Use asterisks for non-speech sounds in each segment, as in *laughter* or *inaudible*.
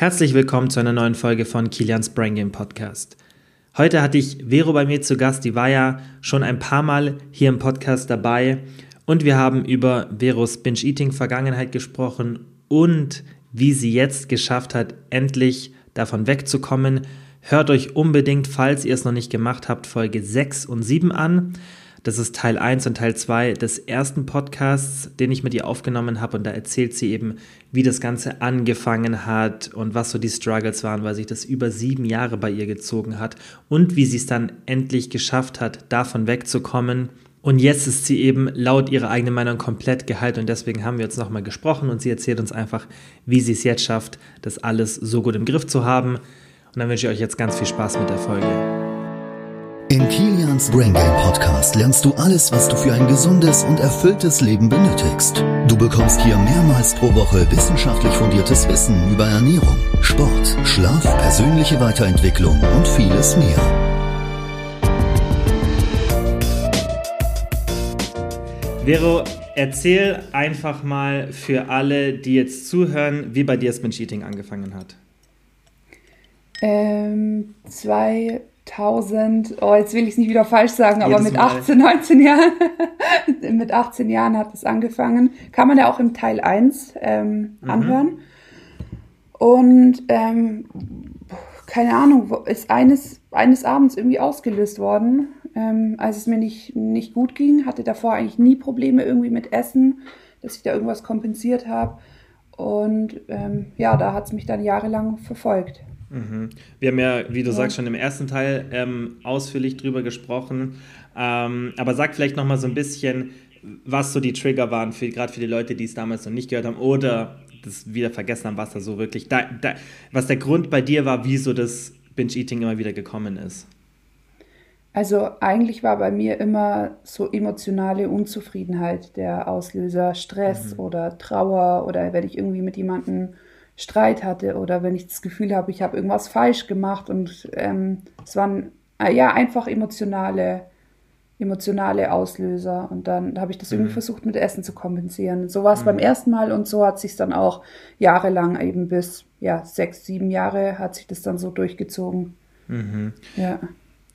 Herzlich willkommen zu einer neuen Folge von Kilians Brain Game Podcast. Heute hatte ich Vero bei mir zu Gast, die war ja schon ein paar Mal hier im Podcast dabei und wir haben über Veros Binge-Eating-Vergangenheit gesprochen und wie sie jetzt geschafft hat, endlich davon wegzukommen. Hört euch unbedingt, falls ihr es noch nicht gemacht habt, Folge 6 und 7 an. Das ist Teil 1 und Teil 2 des ersten Podcasts, den ich mit ihr aufgenommen habe. Und da erzählt sie eben, wie das Ganze angefangen hat und was so die Struggles waren, weil sich das über sieben Jahre bei ihr gezogen hat und wie sie es dann endlich geschafft hat, davon wegzukommen. Und jetzt ist sie eben laut ihrer eigenen Meinung komplett geheilt und deswegen haben wir jetzt nochmal gesprochen und sie erzählt uns einfach, wie sie es jetzt schafft, das alles so gut im Griff zu haben. Und dann wünsche ich euch jetzt ganz viel Spaß mit der Folge. In Kilians Brain Game Podcast lernst du alles, was du für ein gesundes und erfülltes Leben benötigst. Du bekommst hier mehrmals pro Woche wissenschaftlich fundiertes Wissen über Ernährung, Sport, Schlaf, persönliche Weiterentwicklung und vieles mehr. Vero, erzähl einfach mal für alle, die jetzt zuhören, wie bei dir das Binge-Eating angefangen hat. Ähm, zwei 1000, oh, jetzt will ich es nicht wieder falsch sagen, aber mit 18, 19 Jahren, *laughs* mit 18 Jahren hat es angefangen. Kann man ja auch im Teil 1 ähm, mhm. anhören. Und ähm, keine Ahnung, ist eines, eines Abends irgendwie ausgelöst worden, ähm, als es mir nicht, nicht gut ging. Hatte davor eigentlich nie Probleme irgendwie mit Essen, dass ich da irgendwas kompensiert habe. Und ähm, ja, da hat es mich dann jahrelang verfolgt. Mhm. Wir haben ja, wie du ja. sagst, schon im ersten Teil ähm, ausführlich drüber gesprochen. Ähm, aber sag vielleicht noch mal so ein bisschen, was so die Trigger waren, gerade für die Leute, die es damals noch nicht gehört haben oder das wieder vergessen haben, was da so wirklich, da, da, was der Grund bei dir war, wieso das Binge-Eating immer wieder gekommen ist. Also eigentlich war bei mir immer so emotionale Unzufriedenheit der Auslöser, Stress mhm. oder Trauer oder wenn ich irgendwie mit jemandem Streit hatte oder wenn ich das Gefühl habe, ich habe irgendwas falsch gemacht und ähm, es waren äh, ja einfach emotionale emotionale Auslöser und dann habe ich das mhm. irgendwie versucht mit Essen zu kompensieren. So war es mhm. beim ersten Mal und so hat sich dann auch jahrelang eben bis ja sechs sieben Jahre hat sich das dann so durchgezogen. Mhm. Ja.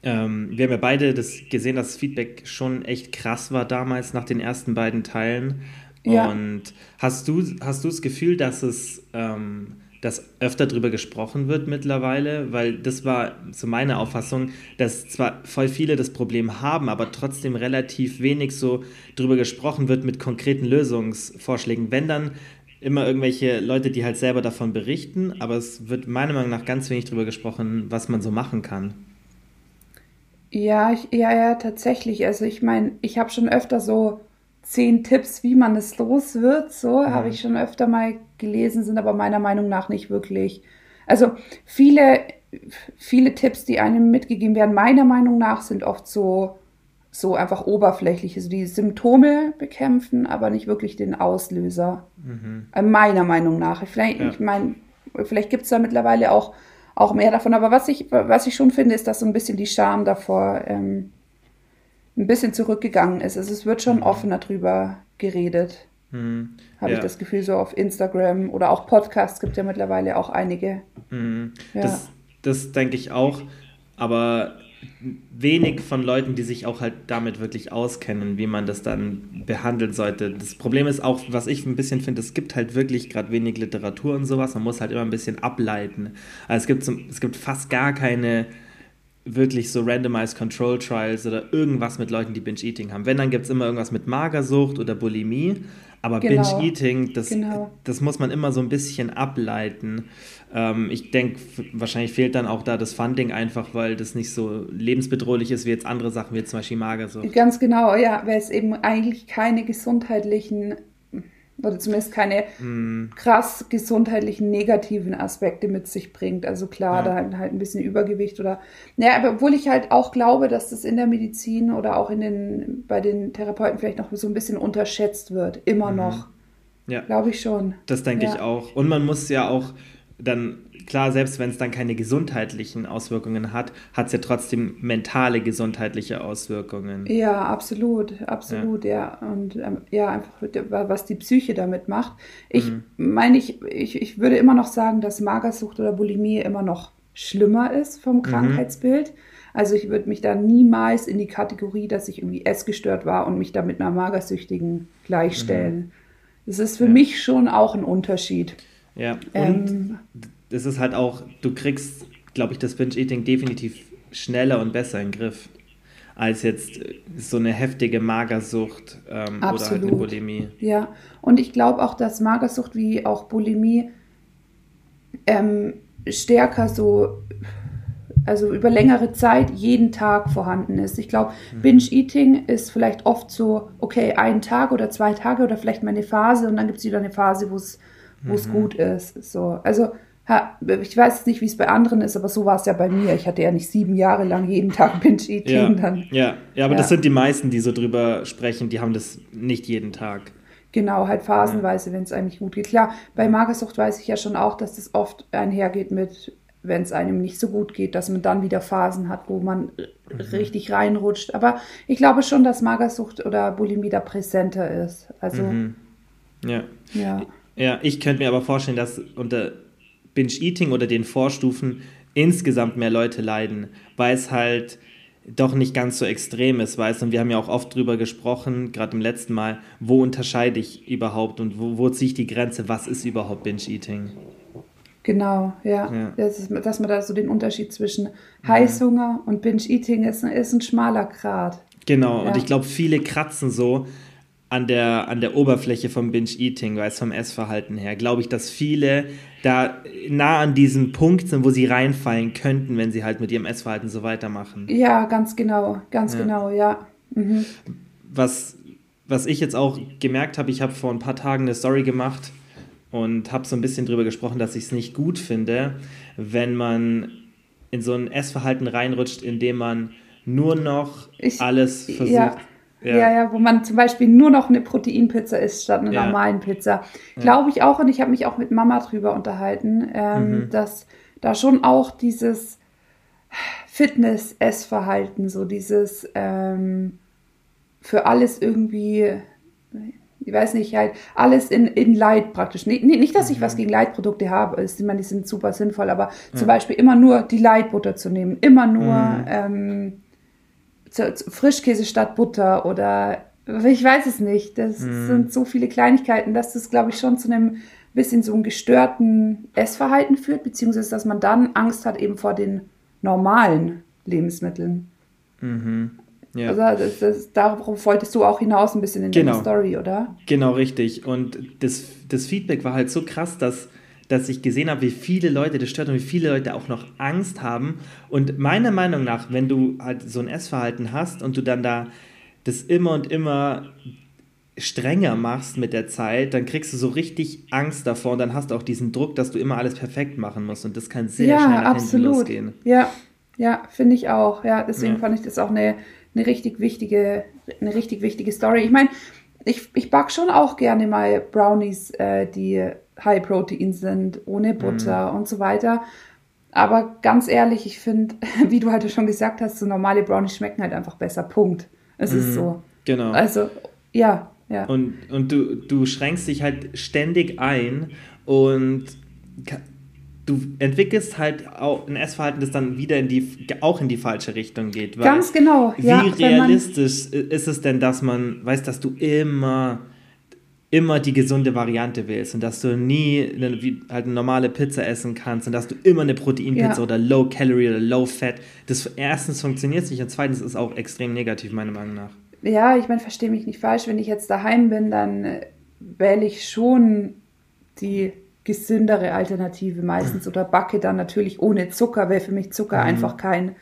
Ähm, wir haben ja beide das gesehen, dass das Feedback schon echt krass war damals nach den ersten beiden Teilen. Ja. Und hast du, hast du das Gefühl, dass es ähm, dass öfter darüber gesprochen wird mittlerweile, weil das war so meine Auffassung, dass zwar voll viele das Problem haben, aber trotzdem relativ wenig so darüber gesprochen wird mit konkreten Lösungsvorschlägen. Wenn dann immer irgendwelche Leute, die halt selber davon berichten, aber es wird meiner Meinung nach ganz wenig darüber gesprochen, was man so machen kann. Ja, ich, ja, ja, tatsächlich. Also ich meine, ich habe schon öfter so zehn Tipps, wie man es los wird. So mhm. habe ich schon öfter mal gelesen, sind aber meiner Meinung nach nicht wirklich. Also viele, viele Tipps, die einem mitgegeben werden, meiner Meinung nach sind oft so, so einfach oberflächlich. Also die Symptome bekämpfen, aber nicht wirklich den Auslöser. Mhm. Äh, meiner Meinung nach. Vielleicht, ja. ich meine, vielleicht gibt es da mittlerweile auch, auch mehr davon. Aber was ich, was ich schon finde, ist, dass so ein bisschen die Scham davor ähm, ein bisschen zurückgegangen ist. Also es wird schon mhm. offener drüber geredet. Mhm. Habe ja. ich das Gefühl, so auf Instagram oder auch Podcasts gibt ja mittlerweile auch einige. Mhm. Ja. Das, das denke ich auch, aber wenig von Leuten, die sich auch halt damit wirklich auskennen, wie man das dann behandeln sollte. Das Problem ist auch, was ich ein bisschen finde, es gibt halt wirklich gerade wenig Literatur und sowas. Man muss halt immer ein bisschen ableiten. Also es gibt, es gibt fast gar keine wirklich so Randomized Control Trials oder irgendwas mit Leuten, die Binge-Eating haben. Wenn, dann gibt es immer irgendwas mit Magersucht oder Bulimie. Aber genau. Binge-Eating, das, genau. das muss man immer so ein bisschen ableiten. Ähm, ich denke, wahrscheinlich fehlt dann auch da das Funding einfach, weil das nicht so lebensbedrohlich ist wie jetzt andere Sachen, wie zum Beispiel Magersucht. Ganz genau, ja, weil es eben eigentlich keine gesundheitlichen oder zumindest keine mm. krass gesundheitlichen negativen Aspekte mit sich bringt. Also klar, ja. da halt, halt ein bisschen Übergewicht oder naja, aber obwohl ich halt auch glaube, dass das in der Medizin oder auch in den bei den Therapeuten vielleicht noch so ein bisschen unterschätzt wird, immer mhm. noch. Ja. Glaube ich schon. Das denke ja. ich auch. Und man muss ja auch dann klar, selbst wenn es dann keine gesundheitlichen Auswirkungen hat, hat es ja trotzdem mentale gesundheitliche Auswirkungen. Ja, absolut, absolut, ja. ja. Und ähm, ja, einfach was die Psyche damit macht. Ich mhm. meine, ich, ich, ich würde immer noch sagen, dass Magersucht oder Bulimie immer noch schlimmer ist vom mhm. Krankheitsbild. Mhm. Also ich würde mich da niemals in die Kategorie, dass ich irgendwie essgestört war und mich da mit einer Magersüchtigen gleichstellen. Mhm. Das ist für ja. mich schon auch ein Unterschied. Ja, und ähm, das ist halt auch, du kriegst, glaube ich, das Binge-Eating definitiv schneller und besser in den Griff als jetzt so eine heftige Magersucht ähm, oder halt eine Bulimie. Ja, und ich glaube auch, dass Magersucht wie auch Bulimie ähm, stärker so, also über längere Zeit jeden Tag vorhanden ist. Ich glaube, mhm. Binge-Eating ist vielleicht oft so, okay, ein Tag oder zwei Tage oder vielleicht mal eine Phase und dann gibt es wieder eine Phase, wo es mhm. gut ist. So, also ich weiß nicht, wie es bei anderen ist, aber so war es ja bei mir. Ich hatte ja nicht sieben Jahre lang jeden Tag *laughs* Binge-Eating. Ja, dann, ja. ja, aber ja. das sind die meisten, die so drüber sprechen, die haben das nicht jeden Tag. Genau, halt phasenweise, ja. wenn es eigentlich gut geht. Klar, bei Magersucht weiß ich ja schon auch, dass das oft einhergeht mit, wenn es einem nicht so gut geht, dass man dann wieder Phasen hat, wo man mhm. richtig reinrutscht. Aber ich glaube schon, dass Magersucht oder Bulimie da präsenter ist. Also, mhm. ja. ja. Ja, ich könnte mir aber vorstellen, dass unter Binge-Eating oder den Vorstufen insgesamt mehr Leute leiden, weil es halt doch nicht ganz so extrem ist, weißt du? Und wir haben ja auch oft drüber gesprochen, gerade im letzten Mal, wo unterscheide ich überhaupt und wo, wo ziehe ich die Grenze, was ist überhaupt Binge-Eating? Genau, ja. ja. Das ist, dass man da so den Unterschied zwischen Heißhunger und Binge-Eating ist, ist ein schmaler Grad. Genau, ja. und ich glaube, viele kratzen so an der, an der Oberfläche vom Binge-Eating, weil es vom Essverhalten her, glaube ich, dass viele da nah an diesem Punkt sind, wo sie reinfallen könnten, wenn sie halt mit ihrem Essverhalten so weitermachen. Ja, ganz genau, ganz ja. genau, ja. Mhm. Was, was ich jetzt auch gemerkt habe, ich habe vor ein paar Tagen eine Story gemacht und habe so ein bisschen drüber gesprochen, dass ich es nicht gut finde, wenn man in so ein Essverhalten reinrutscht, indem man nur noch ich, alles versucht. Ja ja. ja, ja, wo man zum Beispiel nur noch eine Proteinpizza isst statt einer ja. normalen Pizza. Glaube ich auch, und ich habe mich auch mit Mama drüber unterhalten, ähm, mhm. dass da schon auch dieses Fitness-Essverhalten, so dieses ähm, für alles irgendwie, ich weiß nicht, halt alles in, in Light praktisch. Nee, nicht, dass ich mhm. was gegen Leitprodukte habe, ich meine, die sind super sinnvoll, aber ja. zum Beispiel immer nur die Leitbutter zu nehmen, immer nur mhm. ähm, Frischkäse statt Butter oder ich weiß es nicht. Das mm. sind so viele Kleinigkeiten, dass das, glaube ich, schon zu einem bisschen so einem gestörten Essverhalten führt, beziehungsweise dass man dann Angst hat eben vor den normalen Lebensmitteln. Mhm. Ja. Also das, das, darauf wolltest du auch hinaus ein bisschen in genau. deiner Story, oder? Genau, richtig. Und das, das Feedback war halt so krass, dass dass ich gesehen habe, wie viele Leute das stört und wie viele Leute auch noch Angst haben. Und meiner Meinung nach, wenn du halt so ein Essverhalten hast und du dann da das immer und immer strenger machst mit der Zeit, dann kriegst du so richtig Angst davor und dann hast du auch diesen Druck, dass du immer alles perfekt machen musst und das kann sehr ja, schnell absolut. losgehen. Ja, ja, finde ich auch. Ja, deswegen ja. fand ich das auch eine, eine richtig wichtige, eine richtig wichtige Story. Ich meine, ich, ich backe schon auch gerne mal Brownies, äh, die High Protein sind, ohne Butter mm. und so weiter. Aber ganz ehrlich, ich finde, *laughs* wie du halt schon gesagt hast, so normale Brownies schmecken halt einfach besser. Punkt. Es mm. ist so. Genau. Also, ja, ja. Und, und du, du schränkst dich halt ständig ein und du entwickelst halt auch ein Essverhalten, das dann wieder in die, auch in die falsche Richtung geht. Ganz genau. Wie ja, realistisch ist es denn, dass man weiß, dass du immer immer die gesunde Variante willst und dass du nie eine, wie, halt eine normale Pizza essen kannst und dass du immer eine Proteinpizza ja. oder Low Calorie oder Low Fat. Das erstens funktioniert nicht und zweitens ist es auch extrem negativ meiner Meinung nach. Ja, ich meine, verstehe mich nicht falsch. Wenn ich jetzt daheim bin, dann äh, wähle ich schon die gesündere Alternative meistens oder backe dann natürlich ohne Zucker, weil für mich Zucker mhm. einfach kein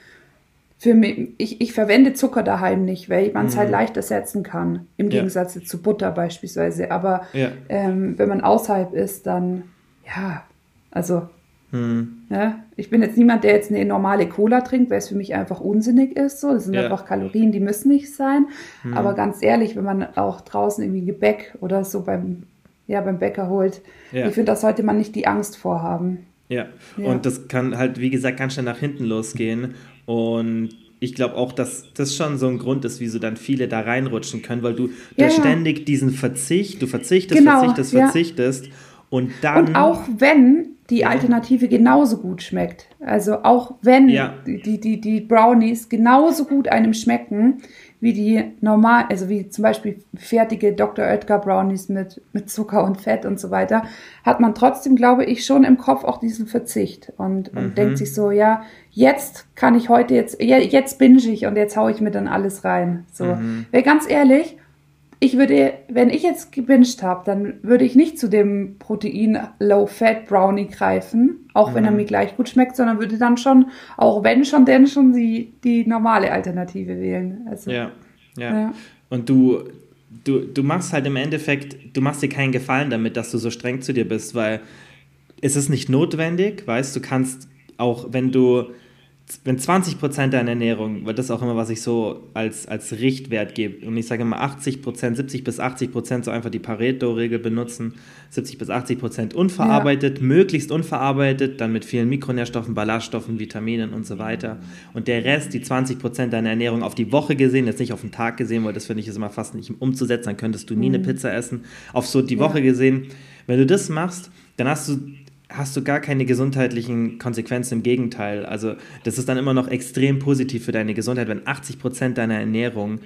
für mich, ich, ich verwende Zucker daheim nicht, weil man es halt mhm. halt leicht ersetzen kann, im ja. Gegensatz zu Butter beispielsweise. Aber ja. ähm, wenn man außerhalb ist, dann ja, also mhm. ja, ich bin jetzt niemand, der jetzt eine normale Cola trinkt, weil es für mich einfach unsinnig ist. So, das sind ja. einfach Kalorien, die müssen nicht sein. Mhm. Aber ganz ehrlich, wenn man auch draußen irgendwie Gebäck oder so beim ja beim Bäcker holt, ich finde, da sollte man nicht die Angst vorhaben. Ja. ja. und das kann halt, wie gesagt, ganz schnell nach hinten losgehen. Und ich glaube auch, dass das schon so ein Grund ist, wieso dann viele da reinrutschen können, weil du, ja, ständig diesen Verzicht, du verzichtest, genau, verzichtest, verzichtest. Und dann. Und auch wenn die Alternative genauso gut schmeckt. Also auch wenn die, die, die Brownies genauso gut einem schmecken, wie die normal, also wie zum Beispiel fertige Dr. Oetker Brownies mit, mit Zucker und Fett und so weiter, hat man trotzdem, glaube ich, schon im Kopf auch diesen Verzicht und, und mhm. denkt sich so, ja, jetzt kann ich heute jetzt, jetzt binge ich und jetzt haue ich mir dann alles rein. So, mhm. Weil ganz ehrlich, ich würde, wenn ich jetzt gebinged habe, dann würde ich nicht zu dem Protein Low Fat Brownie greifen, auch mhm. wenn er mhm. mir gleich gut schmeckt, sondern würde dann schon, auch wenn schon, denn schon die, die normale Alternative wählen. Also, ja, ja, ja. Und du, du, du machst halt im Endeffekt, du machst dir keinen Gefallen damit, dass du so streng zu dir bist, weil es ist nicht notwendig, weißt du, kannst auch, wenn du wenn 20 Prozent deiner Ernährung, weil das auch immer, was ich so als, als Richtwert gebe, und ich sage immer 80 Prozent, 70 bis 80 Prozent, so einfach die Pareto-Regel benutzen, 70 bis 80 Prozent unverarbeitet, ja. möglichst unverarbeitet, dann mit vielen Mikronährstoffen, Ballaststoffen, Vitaminen und so weiter. Und der Rest, die 20 Prozent deiner Ernährung auf die Woche gesehen, jetzt nicht auf den Tag gesehen, weil das finde ich ist immer fast nicht umzusetzen, dann könntest du nie mhm. eine Pizza essen, auf so die Woche ja. gesehen. Wenn du das machst, dann hast du hast du gar keine gesundheitlichen Konsequenzen. Im Gegenteil. Also, das ist dann immer noch extrem positiv für deine Gesundheit, wenn 80 Prozent deiner Ernährung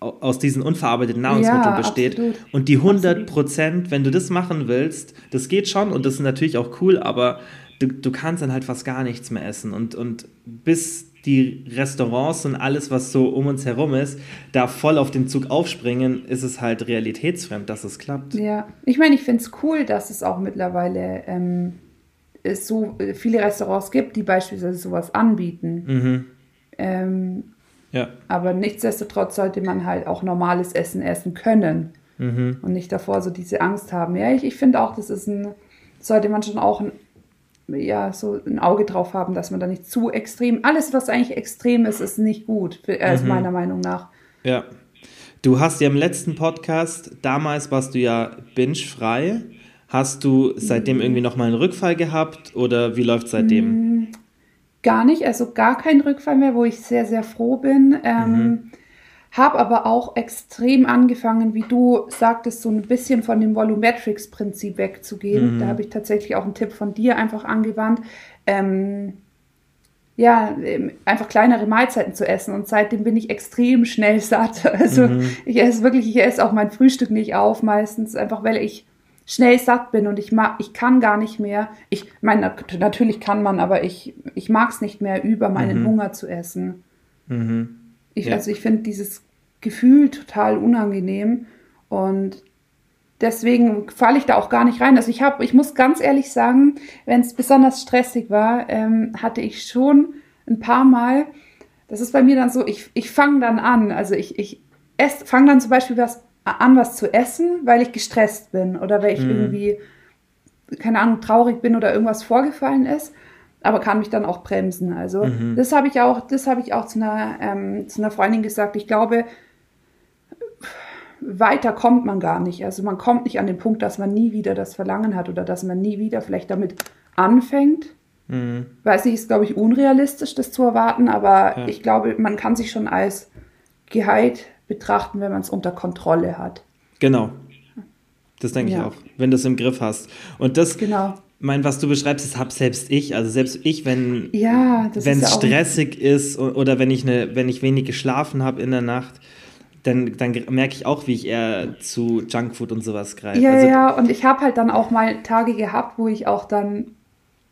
aus diesen unverarbeiteten Nahrungsmitteln ja, besteht. Absolut. Und die 100 Prozent, wenn du das machen willst, das geht schon und das ist natürlich auch cool, aber du, du kannst dann halt fast gar nichts mehr essen. Und, und bis die Restaurants und alles, was so um uns herum ist, da voll auf den Zug aufspringen, ist es halt realitätsfremd, dass es klappt. Ja, ich meine, ich finde es cool, dass es auch mittlerweile ähm, es so viele Restaurants gibt, die beispielsweise sowas anbieten. Mhm. Ähm, ja. Aber nichtsdestotrotz sollte man halt auch normales Essen essen können mhm. und nicht davor so diese Angst haben. Ja, ich, ich finde auch, das ist ein, sollte man schon auch ein, ja, so ein Auge drauf haben, dass man da nicht zu extrem, alles, was eigentlich extrem ist, ist nicht gut, für, äh, mhm. meiner Meinung nach. Ja. Du hast ja im letzten Podcast, damals warst du ja binge-frei. Hast du seitdem irgendwie nochmal einen Rückfall gehabt oder wie läuft es seitdem? Mm, gar nicht, also gar kein Rückfall mehr, wo ich sehr, sehr froh bin. Ähm, mhm. Habe aber auch extrem angefangen, wie du sagtest, so ein bisschen von dem Volumetrics-Prinzip wegzugehen. Mhm. Da habe ich tatsächlich auch einen Tipp von dir einfach angewandt. Ähm, ja, ähm, einfach kleinere Mahlzeiten zu essen. Und seitdem bin ich extrem schnell satt. *laughs* Also mhm. ich esse wirklich, ich esse auch mein Frühstück nicht auf meistens, einfach weil ich schnell satt bin und ich mag, ich kann gar nicht mehr. Ich meine, natürlich kann man, aber ich, ich mag es nicht mehr, über meinen mhm. Hunger zu essen. Mhm. Ich, ja. Also ich finde dieses Gefühl total unangenehm und deswegen falle ich da auch gar nicht rein. Also ich habe, ich muss ganz ehrlich sagen, wenn es besonders stressig war, ähm, hatte ich schon ein paar Mal, das ist bei mir dann so, ich, ich fange dann an, also ich, ich fange dann zum Beispiel was an, was zu essen, weil ich gestresst bin oder weil ich mhm. irgendwie, keine Ahnung, traurig bin oder irgendwas vorgefallen ist, aber kann mich dann auch bremsen. Also mhm. das habe ich auch, das habe ich auch zu einer, ähm, zu einer Freundin gesagt. Ich glaube, weiter kommt man gar nicht. Also man kommt nicht an den Punkt, dass man nie wieder das Verlangen hat oder dass man nie wieder vielleicht damit anfängt. Mhm. Weiß nicht, ist glaube ich unrealistisch, das zu erwarten, aber ja. ich glaube, man kann sich schon als geheilt betrachten, wenn man es unter Kontrolle hat. Genau. Das denke ja. ich auch, wenn du es im Griff hast. Und das, genau. mein, was du beschreibst, das habe selbst ich. Also selbst ich, wenn ja, es ja stressig ist oder wenn ich, eine, wenn ich wenig geschlafen habe in der Nacht, dann, dann merke ich auch, wie ich eher zu Junkfood und sowas greife. Ja, also, ja, und ich habe halt dann auch mal Tage gehabt, wo ich auch dann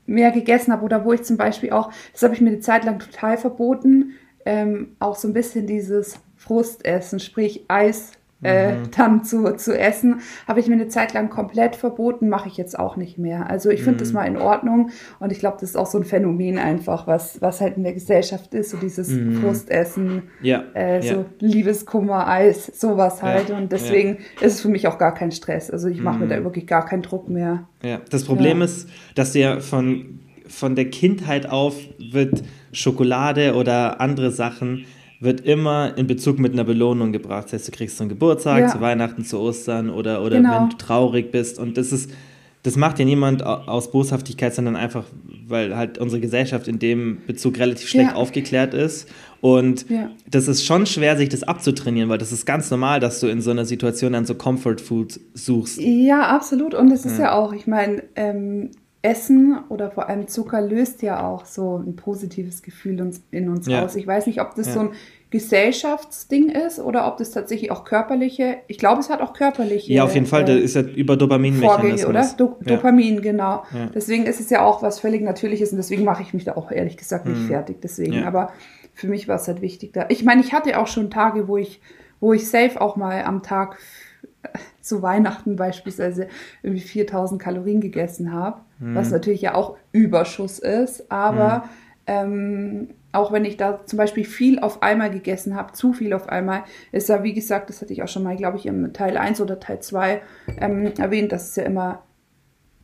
mehr gegessen habe oder wo ich zum Beispiel auch, das habe ich mir eine Zeit lang total verboten, ähm, auch so ein bisschen dieses Frustessen, sprich Eis äh, mhm. dann zu, zu essen, habe ich mir eine Zeit lang komplett verboten, mache ich jetzt auch nicht mehr. Also ich finde mhm. das mal in Ordnung und ich glaube, das ist auch so ein Phänomen einfach, was, was halt in der Gesellschaft ist, so dieses mhm. Frustessen, ja. Äh, so ja. Liebeskummer, Eis, sowas halt ja. und deswegen ist es für mich auch gar kein Stress. Also ich mache mir da mhm. wirklich gar keinen Druck mehr. Ja, das Problem ist, dass ja von, von der Kindheit auf wird Schokolade oder andere Sachen wird immer in Bezug mit einer Belohnung gebracht. Das heißt, du kriegst zum Geburtstag, ja. zu Weihnachten, zu Ostern oder, oder genau. wenn du traurig bist. Und das ist, das macht ja niemand aus Boshaftigkeit, sondern einfach, weil halt unsere Gesellschaft in dem Bezug relativ schlecht ja. aufgeklärt ist. Und ja. das ist schon schwer, sich das abzutrainieren, weil das ist ganz normal, dass du in so einer Situation dann so Comfort Food suchst. Ja, absolut. Und es ist ja, ja auch, ich meine, ähm, Essen oder vor allem Zucker löst ja auch so ein positives Gefühl in uns ja. aus. Ich weiß nicht, ob das so ein Gesellschaftsding ist oder ob das tatsächlich auch körperliche, ich glaube, es hat auch körperliche. Ja, auf jeden Fall, äh, das ist ja über Dopaminmechanismus. oder? Do ja. Dopamin, genau. Ja. Deswegen ist es ja auch was völlig Natürliches und deswegen mache ich mich da auch ehrlich gesagt nicht mhm. fertig. Deswegen, ja. aber für mich war es halt wichtig da. Ich meine, ich hatte auch schon Tage, wo ich, wo ich safe auch mal am Tag zu Weihnachten beispielsweise irgendwie 4000 Kalorien gegessen habe, mhm. was natürlich ja auch Überschuss ist, aber mhm. ähm, auch wenn ich da zum Beispiel viel auf einmal gegessen habe, zu viel auf einmal, ist ja, wie gesagt, das hatte ich auch schon mal, glaube ich, im Teil 1 oder Teil 2 ähm, erwähnt, dass es ja immer,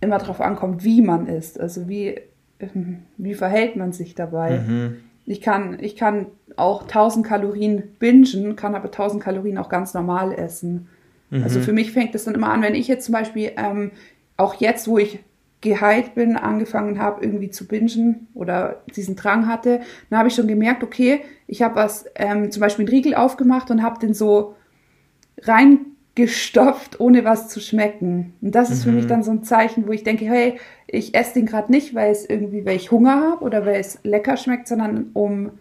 immer darauf ankommt, wie man isst. Also wie, ähm, wie verhält man sich dabei. Mhm. Ich kann, ich kann auch 1000 Kalorien bingen, kann aber 1000 Kalorien auch ganz normal essen. Mhm. Also für mich fängt es dann immer an, wenn ich jetzt zum Beispiel, ähm, auch jetzt, wo ich geheilt bin, angefangen habe, irgendwie zu bingen oder diesen Drang hatte, dann habe ich schon gemerkt, okay, ich habe was, ähm, zum Beispiel einen Riegel aufgemacht und habe den so reingestopft, ohne was zu schmecken. Und das ist mhm. für mich mhm. dann so ein Zeichen, wo ich denke, hey, ich esse den gerade nicht, weil es irgendwie, weil ich Hunger habe oder weil es lecker schmeckt, sondern um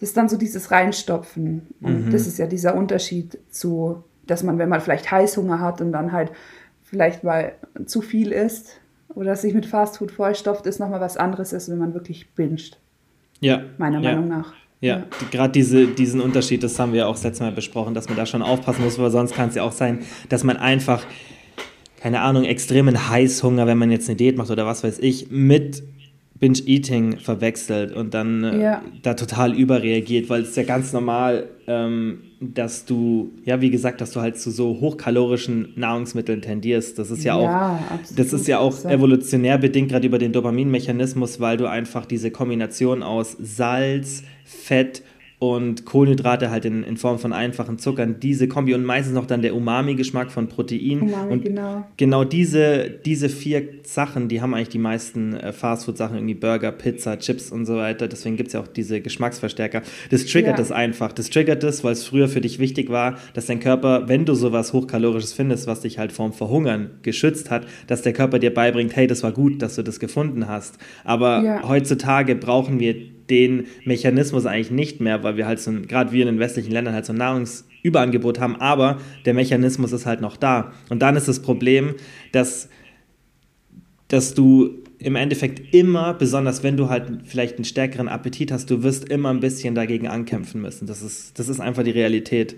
das ist dann so dieses Reinstopfen. Und mhm. das ist ja dieser Unterschied zu, dass man, wenn man vielleicht Heißhunger hat und dann halt vielleicht mal zu viel isst, oder sich mit Fastfood vollstopft, ist nochmal was anderes, als wenn man wirklich binscht. Ja. Meiner ja. Meinung nach. Ja, ja. gerade diese, diesen Unterschied, das haben wir auch das letzte Mal besprochen, dass man da schon aufpassen muss, weil sonst kann es ja auch sein, dass man einfach, keine Ahnung, extremen Heißhunger, wenn man jetzt eine Diät macht oder was weiß ich, mit Binge-Eating verwechselt und dann äh, ja. da total überreagiert, weil es ja ganz normal, ähm, dass du, ja, wie gesagt, dass du halt zu so hochkalorischen Nahrungsmitteln tendierst. Das ist ja, auch, das ist ja auch evolutionär bedingt, gerade über den Dopaminmechanismus, weil du einfach diese Kombination aus Salz, Fett und Kohlenhydrate halt in, in Form von einfachen Zuckern, diese Kombi und meistens noch dann der Umami-Geschmack von Protein. Umami, und genau. Genau diese, diese vier Sachen, die haben eigentlich die meisten äh, Fastfood-Sachen, irgendwie Burger, Pizza, Chips und so weiter. Deswegen gibt es ja auch diese Geschmacksverstärker. Das triggert ja. das einfach. Das triggert das, weil es früher für dich wichtig war, dass dein Körper, wenn du sowas Hochkalorisches findest, was dich halt vorm Verhungern geschützt hat, dass der Körper dir beibringt, hey, das war gut, dass du das gefunden hast. Aber ja. heutzutage brauchen wir den Mechanismus eigentlich nicht mehr, weil wir halt so, gerade wir in den westlichen Ländern halt so ein Nahrungsüberangebot haben, aber der Mechanismus ist halt noch da. Und dann ist das Problem, dass, dass du im Endeffekt immer, besonders wenn du halt vielleicht einen stärkeren Appetit hast, du wirst immer ein bisschen dagegen ankämpfen müssen. Das ist, das ist einfach die Realität.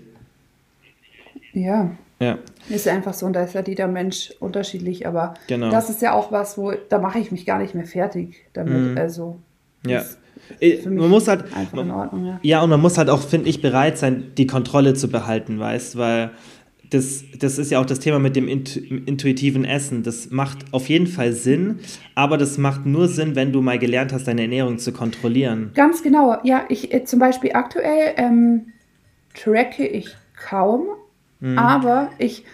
Ja. Ja. Ist einfach so und da ist ja jeder Mensch unterschiedlich, aber genau. das ist ja auch was, wo da mache ich mich gar nicht mehr fertig damit. Mhm. Also ja. Äh, man muss halt einfach in Ordnung, ja. ja und man muss halt auch finde ich bereit sein die Kontrolle zu behalten weißt weil das, das ist ja auch das Thema mit dem intuitiven Essen. Das macht auf jeden Fall Sinn, aber das macht nur Sinn, wenn du mal gelernt hast, deine Ernährung zu kontrollieren. Ganz genau. Ja, ich äh, zum Beispiel aktuell ähm, tracke ich kaum, mhm. aber ich,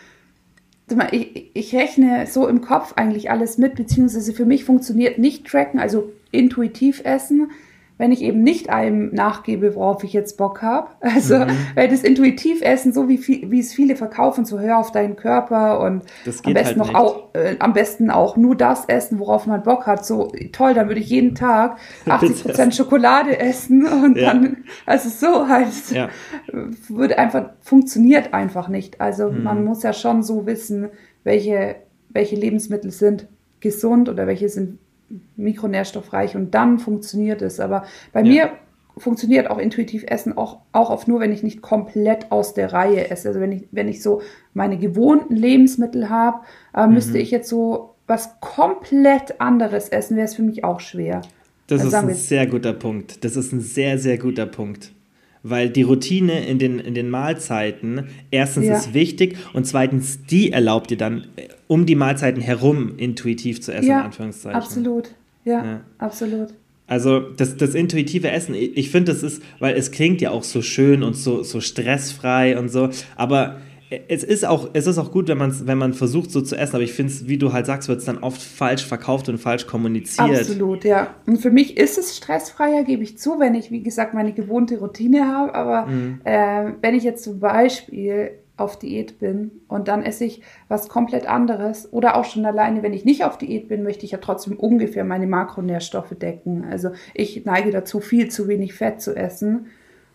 ich, ich rechne so im Kopf eigentlich alles mit, beziehungsweise für mich funktioniert nicht tracken, also intuitiv essen, wenn ich eben nicht einem nachgebe, worauf ich jetzt Bock habe. *laughs* Also, mhm. weil das intuitiv essen, so wie, viel, wie es viele verkaufen, so hör auf deinen Körper und am besten halt noch auch, äh, am besten auch nur das essen, worauf man Bock hat. So toll, dann würde ich jeden Tag *laughs* 80 Prozent Schokolade essen und ja. dann, also so heißt, ja. würde einfach, funktioniert einfach nicht. Also, mhm. man muss ja schon so wissen, welche, welche Lebensmittel sind gesund oder welche sind mikronährstoffreich und dann funktioniert es. Aber bei ja. mir funktioniert auch intuitiv Essen auch, auch auf nur, wenn ich nicht komplett aus der Reihe esse. Also wenn ich, wenn ich so meine gewohnten Lebensmittel habe, äh, mhm. müsste ich jetzt so was komplett anderes essen, wäre es für mich auch schwer. Das also ist ein sehr guter Punkt. Das ist ein sehr, sehr guter Punkt weil die Routine in den, in den Mahlzeiten erstens ja. ist wichtig und zweitens, die erlaubt dir dann, um die Mahlzeiten herum intuitiv zu essen, ja, in Anführungszeichen. Absolut, ja, ja. absolut. Also das, das intuitive Essen, ich, ich finde, das ist, weil es klingt ja auch so schön und so, so stressfrei und so, aber es ist auch, es ist auch gut, wenn man wenn man versucht, so zu essen, aber ich finde es, wie du halt sagst, wird es dann oft falsch verkauft und falsch kommuniziert. Absolut, ja. Und für mich ist es stressfreier, gebe ich zu, wenn ich, wie gesagt, meine gewohnte Routine habe. Aber mhm. äh, wenn ich jetzt zum Beispiel auf Diät bin und dann esse ich was komplett anderes oder auch schon alleine, wenn ich nicht auf Diät bin, möchte ich ja trotzdem ungefähr meine Makronährstoffe decken. Also ich neige dazu, viel zu wenig Fett zu essen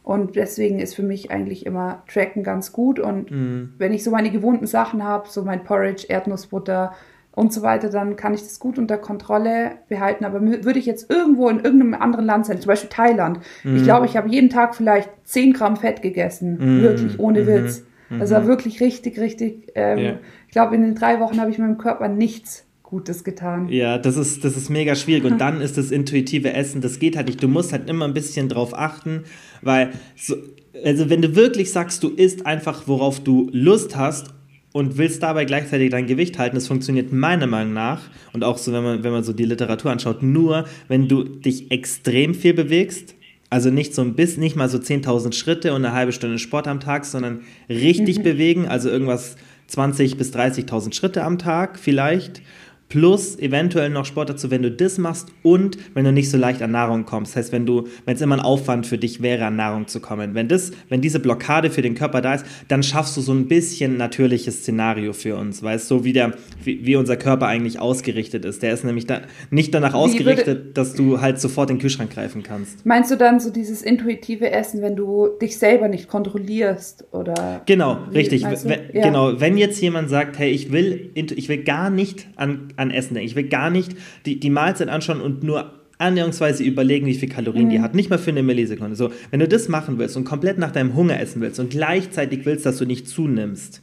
und deswegen ist für mich eigentlich immer Tracken ganz gut und mhm. wenn ich so meine gewohnten Sachen habe, so mein Porridge, Erdnussbutter und so weiter, dann kann ich das gut unter Kontrolle behalten. Aber würde ich jetzt irgendwo in irgendeinem anderen Land sein, zum Beispiel Thailand, mhm. ich glaube, ich habe jeden Tag vielleicht 10 Gramm Fett gegessen, mhm. wirklich ohne mhm. Witz. Das war mhm. wirklich richtig, richtig. Ähm, ja. Ich glaube, in den drei Wochen habe ich meinem Körper nichts Gutes getan. Ja, das ist, das ist mega schwierig. Und dann ist das intuitive Essen, das geht halt nicht. Du musst halt immer ein bisschen drauf achten, weil, so, also wenn du wirklich sagst, du isst einfach, worauf du Lust hast und willst dabei gleichzeitig dein Gewicht halten, das funktioniert meiner Meinung nach und auch so, wenn man, wenn man so die Literatur anschaut, nur wenn du dich extrem viel bewegst also nicht so ein bisschen, nicht mal so 10.000 Schritte und eine halbe Stunde Sport am Tag, sondern richtig mhm. bewegen, also irgendwas 20.000 bis 30.000 Schritte am Tag vielleicht plus eventuell noch Sport dazu, wenn du das machst und wenn du nicht so leicht an Nahrung kommst. Das heißt, wenn du, wenn es immer ein Aufwand für dich wäre, an Nahrung zu kommen. Wenn das, wenn diese Blockade für den Körper da ist, dann schaffst du so ein bisschen natürliches Szenario für uns, weißt du, so wie der, wie, wie, unser Körper eigentlich ausgerichtet ist. Der ist nämlich da, nicht danach wie ausgerichtet, würde, dass du halt sofort in den Kühlschrank greifen kannst. Meinst du dann so dieses intuitive Essen, wenn du dich selber nicht kontrollierst oder? Genau, richtig. Wenn, ja. Genau, wenn jetzt jemand sagt, hey, ich will, ich will gar nicht an an Essen denken. Ich will gar nicht die, die Mahlzeit anschauen und nur annäherungsweise überlegen, wie viel Kalorien mhm. die hat. Nicht mal für eine Millisekunde. So, wenn du das machen willst und komplett nach deinem Hunger essen willst und gleichzeitig willst, dass du nicht zunimmst,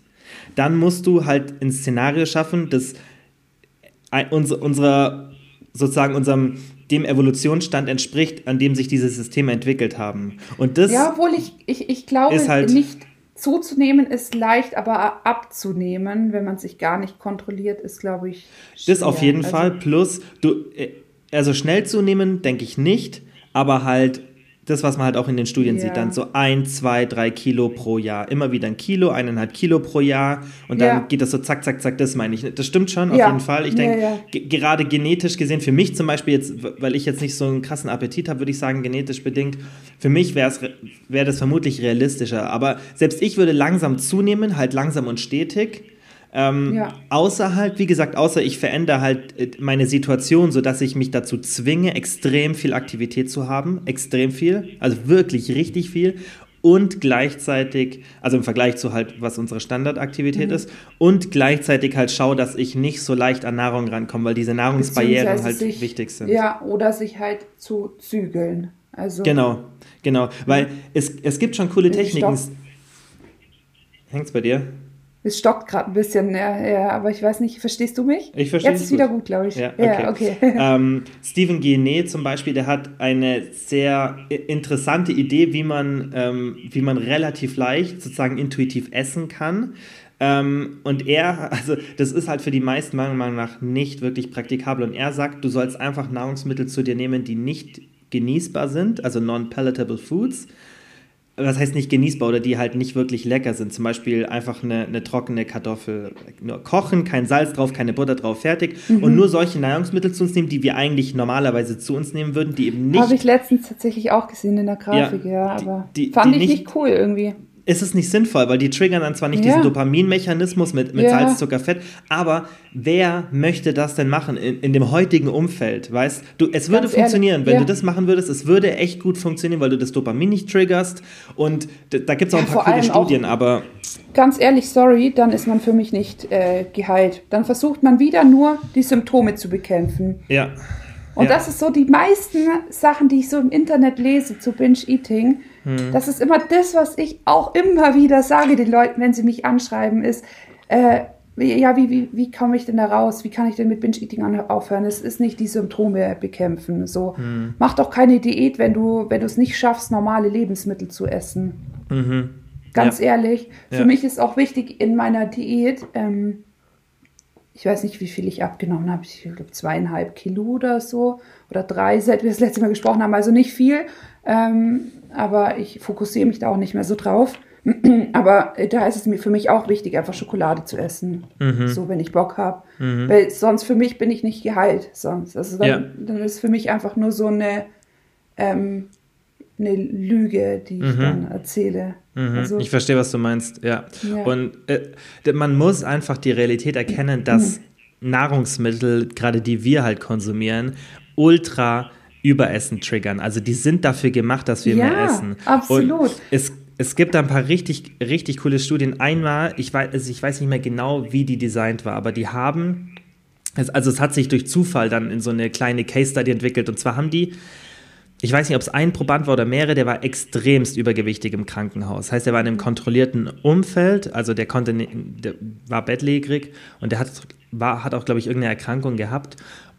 dann musst du halt ein Szenario schaffen, das unserer, sozusagen unserem dem Evolutionsstand entspricht, an dem sich diese Systeme entwickelt haben. Und das ja, obwohl ich, ich, ich glaube halt nicht zuzunehmen ist leicht, aber abzunehmen, wenn man sich gar nicht kontrolliert, ist, glaube ich. Schwer. Das auf jeden also, Fall. Plus, du, äh, also schnell zunehmen, denke ich nicht, aber halt das, was man halt auch in den Studien ja. sieht, dann so ein, zwei, drei Kilo pro Jahr. Immer wieder ein Kilo, eineinhalb Kilo pro Jahr. Und dann ja. geht das so zack, zack, zack, das meine ich. Das stimmt schon, auf ja. jeden Fall. Ich denke, gerade genetisch gesehen, für mich zum Beispiel jetzt, weil ich jetzt nicht so einen krassen Appetit habe, würde ich sagen, genetisch bedingt, für mich wäre wär das vermutlich realistischer. Aber selbst ich würde langsam zunehmen, halt langsam und stetig. Ähm, ja. Außer halt, wie gesagt, außer ich verändere halt äh, meine Situation, sodass ich mich dazu zwinge, extrem viel Aktivität zu haben. Extrem viel. Also wirklich richtig viel. Und gleichzeitig, also im Vergleich zu halt, was unsere Standardaktivität mhm. ist, und gleichzeitig halt schaue, dass ich nicht so leicht an Nahrung rankomme, weil diese Nahrungsbarrieren halt sich, wichtig sind. Ja, oder sich halt zu zügeln. Also, genau, genau. Weil es, es gibt schon coole Techniken. Hängt's bei dir? Es stockt gerade ein bisschen, ja, ja, aber ich weiß nicht, verstehst du mich? Ich verstehe. Jetzt ist es wieder gut, glaube ich. Ja, okay. Ja, okay. *laughs* ähm, Stephen Guyenet zum Beispiel, der hat eine sehr interessante Idee, wie man, ähm, wie man relativ leicht sozusagen intuitiv essen kann. Ähm, und er, *laughs* also das ist halt für die meisten meiner Meinung nach nicht wirklich praktikabel. Und er sagt, du sollst einfach Nahrungsmittel zu dir nehmen, die nicht genießbar sind, also non-palatable foods was heißt nicht genießbar oder die halt nicht wirklich lecker sind. Zum Beispiel einfach eine, eine trockene Kartoffel nur kochen, kein Salz drauf, keine Butter drauf, fertig. Mhm. Und nur solche Nahrungsmittel zu uns nehmen, die wir eigentlich normalerweise zu uns nehmen würden, die eben nicht. Habe ich letztens tatsächlich auch gesehen in der Grafik, ja, ja aber die, die, fand die ich nicht, nicht cool irgendwie ist es nicht sinnvoll, weil die triggern dann zwar nicht ja. diesen Dopaminmechanismus mit, mit ja. Salz, Zucker, Fett, aber wer möchte das denn machen in, in dem heutigen Umfeld? Weißt du, es würde Ganz funktionieren, ehrlich, wenn ja. du das machen würdest, es würde echt gut funktionieren, weil du das Dopamin nicht triggerst und da gibt es auch ein paar coole Studien, aber. Ganz ehrlich, sorry, dann ist man für mich nicht äh, geheilt. Dann versucht man wieder nur die Symptome zu bekämpfen. Ja. Und das ist so die meisten Sachen, die ich so im Internet lese zu Binge-Eating hm. Das ist immer das, was ich auch immer wieder sage den Leuten, wenn sie mich anschreiben, ist, äh, ja, wie, wie, wie komme ich denn da raus? Wie kann ich denn mit Binge-Eating aufhören? Es ist nicht die Symptome bekämpfen. So, hm. mach doch keine Diät, wenn du, wenn du es nicht schaffst, normale Lebensmittel zu essen. Mhm. Ganz ja. ehrlich, für ja. mich ist auch wichtig in meiner Diät, ähm, ich weiß nicht, wie viel ich abgenommen habe. Ich glaube zweieinhalb Kilo oder so. Oder drei, seit wir das letzte Mal gesprochen haben. Also nicht viel. Ähm, aber ich fokussiere mich da auch nicht mehr so drauf. *clears throat* Aber da ist es mir für mich auch wichtig, einfach Schokolade zu essen. Mhm. So, wenn ich Bock habe. Weil sonst für mich bin ich nicht geheilt. Sonst. Also dann, Ja. dann ist für mich einfach nur so eine, ähm, eine Lüge, die ich dann erzähle. Mhm. Also, ich verstehe, was du meinst, ja. Ja. Und äh, man muss einfach die Realität erkennen, dass Nahrungsmittel, gerade die wir halt konsumieren, ultra Überessen triggern. Also die sind dafür gemacht, dass wir Ja, mehr essen. absolut. Und es, es gibt da ein paar richtig, richtig coole Studien. Einmal, ich weiß, also ich weiß nicht mehr genau, wie die designt war, aber die haben, also es hat sich durch Zufall dann in so eine kleine Case Study entwickelt. Und zwar haben die ich weiß nicht, ob es ein Proband war oder mehrere, der war extremst übergewichtig im Krankenhaus. Das heißt, er war in einem kontrollierten Umfeld, also der konnte, der war bettlägerig und der hat, war, hat auch, glaube ich, irgendeine Erkrankung gehabt.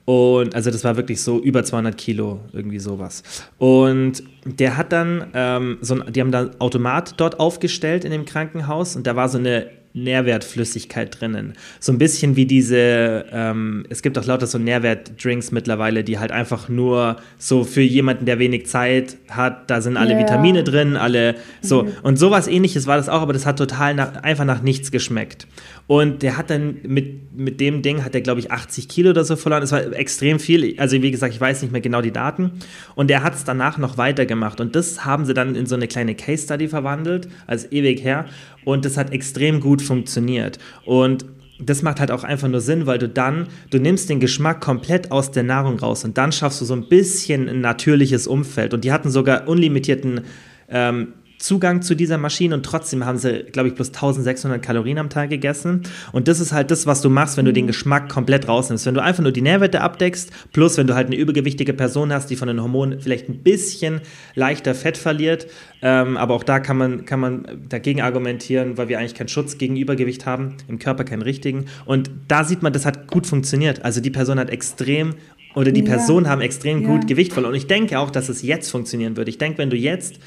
Und also das war wirklich so über 200 Kilo, irgendwie sowas. Und der hat dann, ähm, so ein, die haben da einen Automat dort aufgestellt in dem Krankenhaus und da war so eine Nährwertflüssigkeit drinnen. So ein bisschen wie diese, ähm, es gibt auch lauter so Nährwertdrinks mittlerweile, die halt einfach nur so für jemanden, der wenig Zeit hat, da sind alle Ja. Vitamine drin, alle so. Und sowas ähnliches war das auch, aber das hat total nach, einfach nach nichts geschmeckt. Und der hat dann mit, mit dem Ding, hat er glaube ich 80 Kilo oder so verloren. Das war extrem viel. Also wie gesagt, ich weiß nicht mehr genau die Daten. Und er hat es danach noch weitergemacht. Und das haben sie dann in so eine kleine Case Study verwandelt, als ewig her. Und das hat extrem gut funktioniert. Und das macht halt auch einfach nur Sinn, weil du dann, du nimmst den Geschmack komplett aus der Nahrung raus und dann schaffst du so ein bisschen ein natürliches Umfeld. Und die hatten sogar unlimitierten ähm, Zugang zu dieser Maschine und trotzdem haben sie, glaube ich, plus 1600 Kalorien am Tag gegessen. Und das ist halt das, was du machst, wenn du den Geschmack komplett rausnimmst. Wenn du einfach nur die Nährwerte abdeckst, plus wenn du halt eine übergewichtige Person hast, die von den Hormonen vielleicht ein bisschen leichter Fett verliert. Ähm, aber auch da kann man, kann man dagegen argumentieren, weil wir eigentlich keinen Schutz gegen Übergewicht haben, im Körper keinen richtigen. Und da sieht man, das hat gut funktioniert. Also die Person hat extrem oder die Ja. Personen haben extrem Ja. gut Gewicht verloren. Und ich denke auch, dass es jetzt funktionieren würde. Ich denke, wenn du jetzt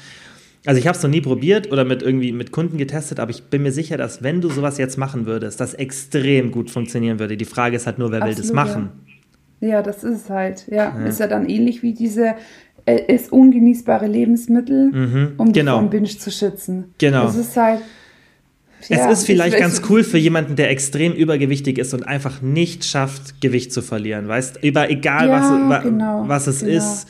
also ich habe es noch nie probiert oder mit irgendwie mit Kunden getestet, aber ich bin mir sicher, dass wenn du sowas jetzt machen würdest, das extrem gut funktionieren würde. Die Frage ist halt nur, wer will das Absolut, machen? Ja, das ist es halt. Ja, ist ja dann ähnlich wie diese äh, ist ungenießbare Lebensmittel, um dich genau. vom Binge zu schützen. Genau. Das ist halt. Es ist vielleicht ich- ganz cool für jemanden, der extrem übergewichtig ist und einfach nicht schafft, Gewicht zu verlieren, weißt? Über egal Ja, was, wa- genau, was es genau. ist,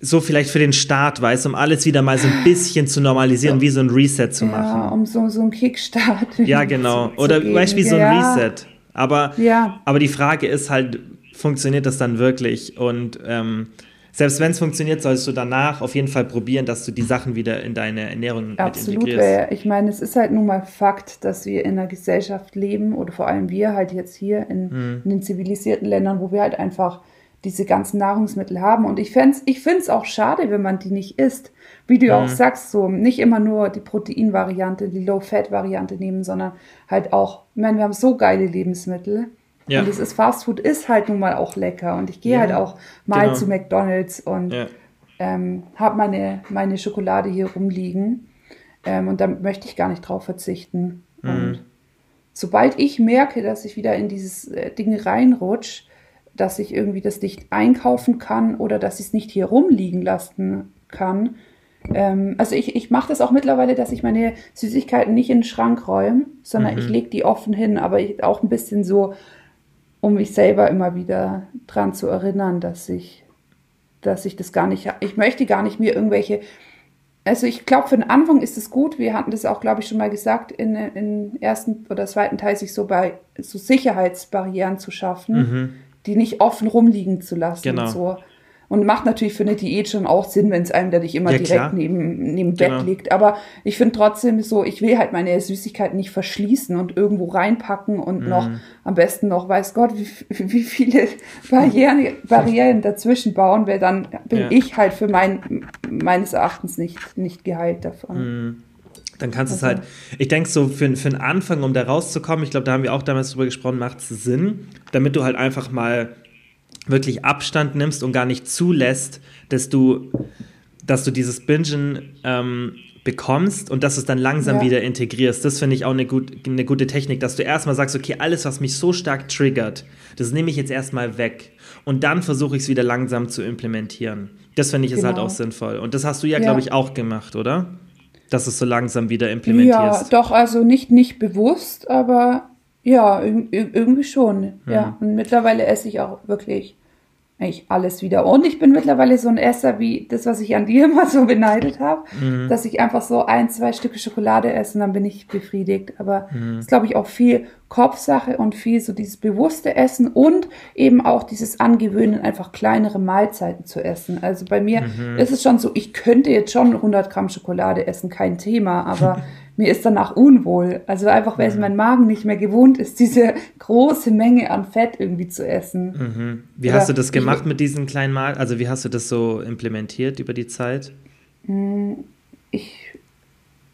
so vielleicht für den Start, weißt, um alles wieder mal so ein bisschen zu normalisieren, wie so ein Reset zu Ja, machen. um so, so einen Kickstart. *laughs* Ja, genau. zu- Oder du, wie so ein ja. Reset. Aber, Ja. aber die Frage ist halt, funktioniert das dann wirklich? Und ähm, selbst wenn es funktioniert, solltest du danach auf jeden Fall probieren, dass du die Sachen wieder in deine Ernährung mit Absolut, integrierst. weil ich meine, es ist halt nun mal Fakt, dass wir in einer Gesellschaft leben oder vor allem wir halt jetzt hier in, Hm. in den zivilisierten Ländern, wo wir halt einfach diese ganzen Nahrungsmittel haben. Und ich find's, ich find's auch schade, wenn man die nicht isst. Wie du ja Hm. auch sagst, so nicht immer nur die Proteinvariante, die Low-Fat-Variante nehmen, sondern halt auch, ich meine, wir haben so geile Lebensmittel. Ja. Und das ist Fastfood ist halt nun mal auch lecker. Und ich gehe Ja, halt auch mal genau. zu McDonalds und Ja. ähm, habe meine, meine Schokolade hier rumliegen. Ähm, und da möchte ich gar nicht drauf verzichten. Mhm. Und sobald ich merke, dass ich wieder in dieses äh, Ding reinrutsch, dass ich irgendwie das nicht einkaufen kann oder dass ich es nicht hier rumliegen lassen kann. Ähm, also ich, ich mache das auch mittlerweile, dass ich meine Süßigkeiten nicht in den Schrank räume, sondern Mhm. ich lege die offen hin, aber ich, auch ein bisschen so, um mich selber immer wieder dran zu erinnern, dass ich dass ich das gar nicht, ich möchte gar nicht mir irgendwelche, also ich glaube, für den Anfang ist es gut, wir hatten das auch, glaube ich, schon mal gesagt, in, in ersten oder zweiten Teil sich so bei so Sicherheitsbarrieren zu schaffen, die nicht offen rumliegen zu lassen Genau. und so. Und macht natürlich für eine Diät schon auch Sinn, wenn es einem da nicht immer Ja, direkt klar. neben, neben Genau. Bett liegt. Aber ich finde trotzdem so, ich will halt meine Süßigkeiten nicht verschließen und irgendwo reinpacken und Mhm. noch am besten noch, weiß Gott, wie, wie viele *laughs* Barrieren, Barrieren dazwischen bauen, weil dann bin Ja. ich halt für mein, meines Erachtens nicht, nicht geheilt davon. Mhm. Dann kannst du es Also- halt, ich denke so für, für den Anfang, um da rauszukommen, ich glaube, da haben wir auch damals drüber gesprochen, macht es Sinn, damit du halt einfach mal wirklich Abstand nimmst und gar nicht zulässt, dass du, dass du dieses Bingen ähm, bekommst und dass du es dann langsam Ja. wieder integrierst. Das finde ich auch eine, gut, eine gute Technik, dass du erstmal sagst, okay, alles, was mich so stark triggert, das nehme ich jetzt erstmal weg. Und dann versuche ich es wieder langsam zu implementieren. Das finde ich ist halt Genau. auch sinnvoll. Und das hast du ja, Ja. glaube ich, auch gemacht, oder? Dass es so langsam wieder implementierst. Ja, doch, also nicht, nicht bewusst, aber ja, irgendwie schon. Ja. Mhm. Und mittlerweile esse ich auch wirklich eigentlich alles wieder. Und ich bin mittlerweile so ein Esser wie das, was ich an dir *laughs* immer so beneidet habe, mhm. dass ich einfach so ein, zwei Stücke Schokolade esse und dann bin ich befriedigt. Aber es mhm. ist, glaube ich, auch viel Kopfsache und viel so dieses bewusste Essen und eben auch dieses Angewöhnen, einfach kleinere Mahlzeiten zu essen. Also bei mir mhm. ist es schon so, ich könnte jetzt schon 100 Gramm Schokolade essen, kein Thema, aber *laughs* mir ist danach unwohl. Also einfach, weil es mhm. mein Magen nicht mehr gewohnt ist, diese große Menge an Fett irgendwie zu essen. Mhm. Wie Oder hast du das gemacht mit diesen kleinen Mal? Also wie hast du das so implementiert über die Zeit? Mm, ich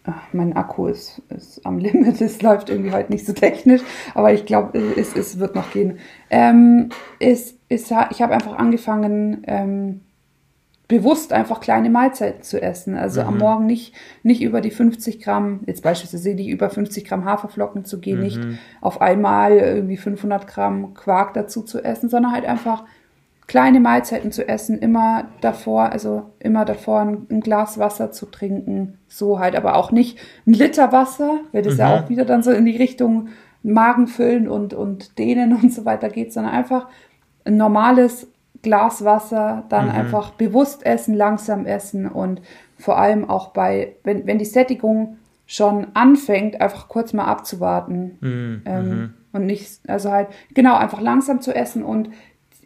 Ach, mein Akku ist, ist am Limit, es läuft irgendwie heute nicht so technisch, aber ich glaube, es, es wird noch gehen. Ähm, es, es, ich habe einfach angefangen, ähm, bewusst einfach kleine Mahlzeiten zu essen. Also mhm. am Morgen nicht, nicht über die 50 Gramm, jetzt beispielsweise nicht über 50 Gramm Haferflocken zu gehen, mhm. nicht auf einmal irgendwie 500 Gramm Quark dazu zu essen, sondern halt einfach kleine Mahlzeiten zu essen, immer davor, also immer davor ein, ein Glas Wasser zu trinken, so halt, aber auch nicht ein Liter Wasser, weil das mhm. ja auch wieder dann so in die Richtung Magen füllen und, und dehnen und so weiter geht, sondern einfach ein normales Glas Wasser, dann mhm. einfach bewusst essen, langsam essen und vor allem auch bei, wenn, wenn die Sättigung schon anfängt, einfach kurz mal abzuwarten. Mhm. Ähm, mhm. und nicht, also halt, genau, einfach langsam zu essen und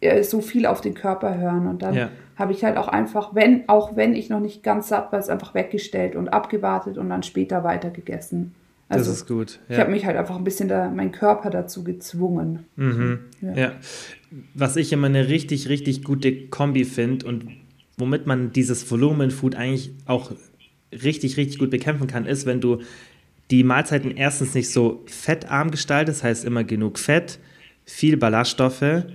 äh, so viel auf den Körper hören. Und dann ja. habe ich halt auch einfach, wenn, auch wenn ich noch nicht ganz satt war, es einfach weggestellt und abgewartet und dann später weiter gegessen. Also, das ist gut. Ja. Ich habe mich halt einfach ein bisschen da, mein Körper dazu gezwungen. Mhm. Ja. ja. Was ich immer eine richtig, richtig gute Kombi finde und womit man dieses Volumenfood eigentlich auch richtig, richtig gut bekämpfen kann, ist, wenn du die Mahlzeiten erstens nicht so fettarm gestaltest, das heißt immer genug Fett, viel Ballaststoffe,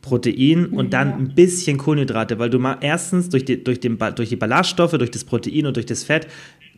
Protein und dann ein bisschen Kohlenhydrate, weil du mal erstens durch die, durch, den, durch die Ballaststoffe, durch das Protein und durch das Fett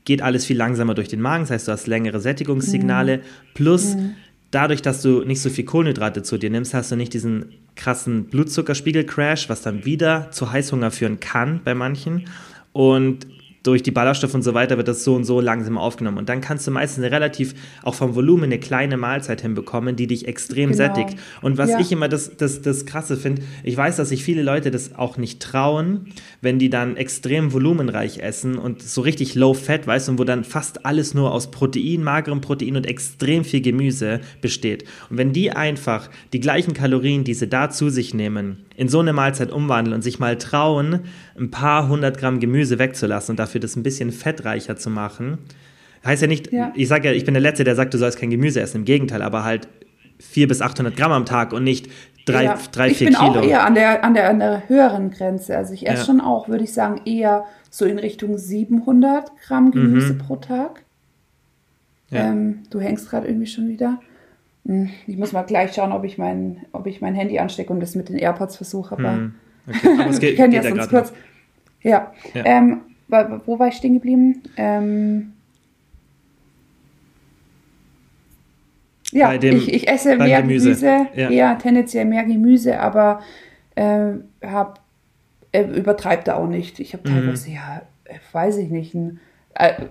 geht alles viel langsamer durch den Magen, das heißt, du hast längere Sättigungssignale, mhm. plus mhm. dadurch, dass du nicht so viel Kohlenhydrate zu dir nimmst, hast du nicht diesen krassen Blutzuckerspiegel-Crash, was dann wieder zu Heißhunger führen kann bei manchen. Und durch die Ballaststoffe und so weiter wird das so und so langsam aufgenommen. Und dann kannst du meistens relativ, auch vom Volumen, eine kleine Mahlzeit hinbekommen, die dich extrem genau. sättigt. Und was ja. ich immer das, das, das Krasse finde, ich weiß, dass sich viele Leute das auch nicht trauen, wenn die dann extrem volumenreich essen und so richtig low fat, weißt du, wo dann fast alles nur aus Protein, magerem Protein und extrem viel Gemüse besteht. Und wenn die einfach die gleichen Kalorien, die sie da zu sich nehmen, in so eine Mahlzeit umwandeln und sich mal trauen, ein paar hundert Gramm Gemüse wegzulassen und dafür das ein bisschen fettreicher zu machen. Heißt ja nicht, ja. ich sage ja, ich bin der Letzte, der sagt, du sollst kein Gemüse essen. Im Gegenteil, aber halt 400 bis 800 Gramm am Tag und nicht 3, ja. 3 4 Kilo. Ich bin auch eher an der, an, der, an der höheren Grenze. Also ich esse ja. schon auch, würde ich sagen, eher so in Richtung 700 Gramm Gemüse mhm. pro Tag. Ja. Ähm, du hängst gerade irgendwie schon wieder. Hm, ich muss mal gleich schauen, ob ich mein, ob ich mein Handy anstecke und das mit den AirPods versuche. Aber, hm. okay. aber es *laughs* geht, geht ja sonst kurz. Ja. ja. Ähm, wo war ich stehen geblieben? Ähm, ja, dem, ich, ich, esse mehr Gemüse, Gemüse ja. eher tendenziell mehr Gemüse, aber äh, hab, äh, übertreibt da auch nicht. Ich habe mhm. teilweise, mhm. ja, weiß ich nicht, ein, äh,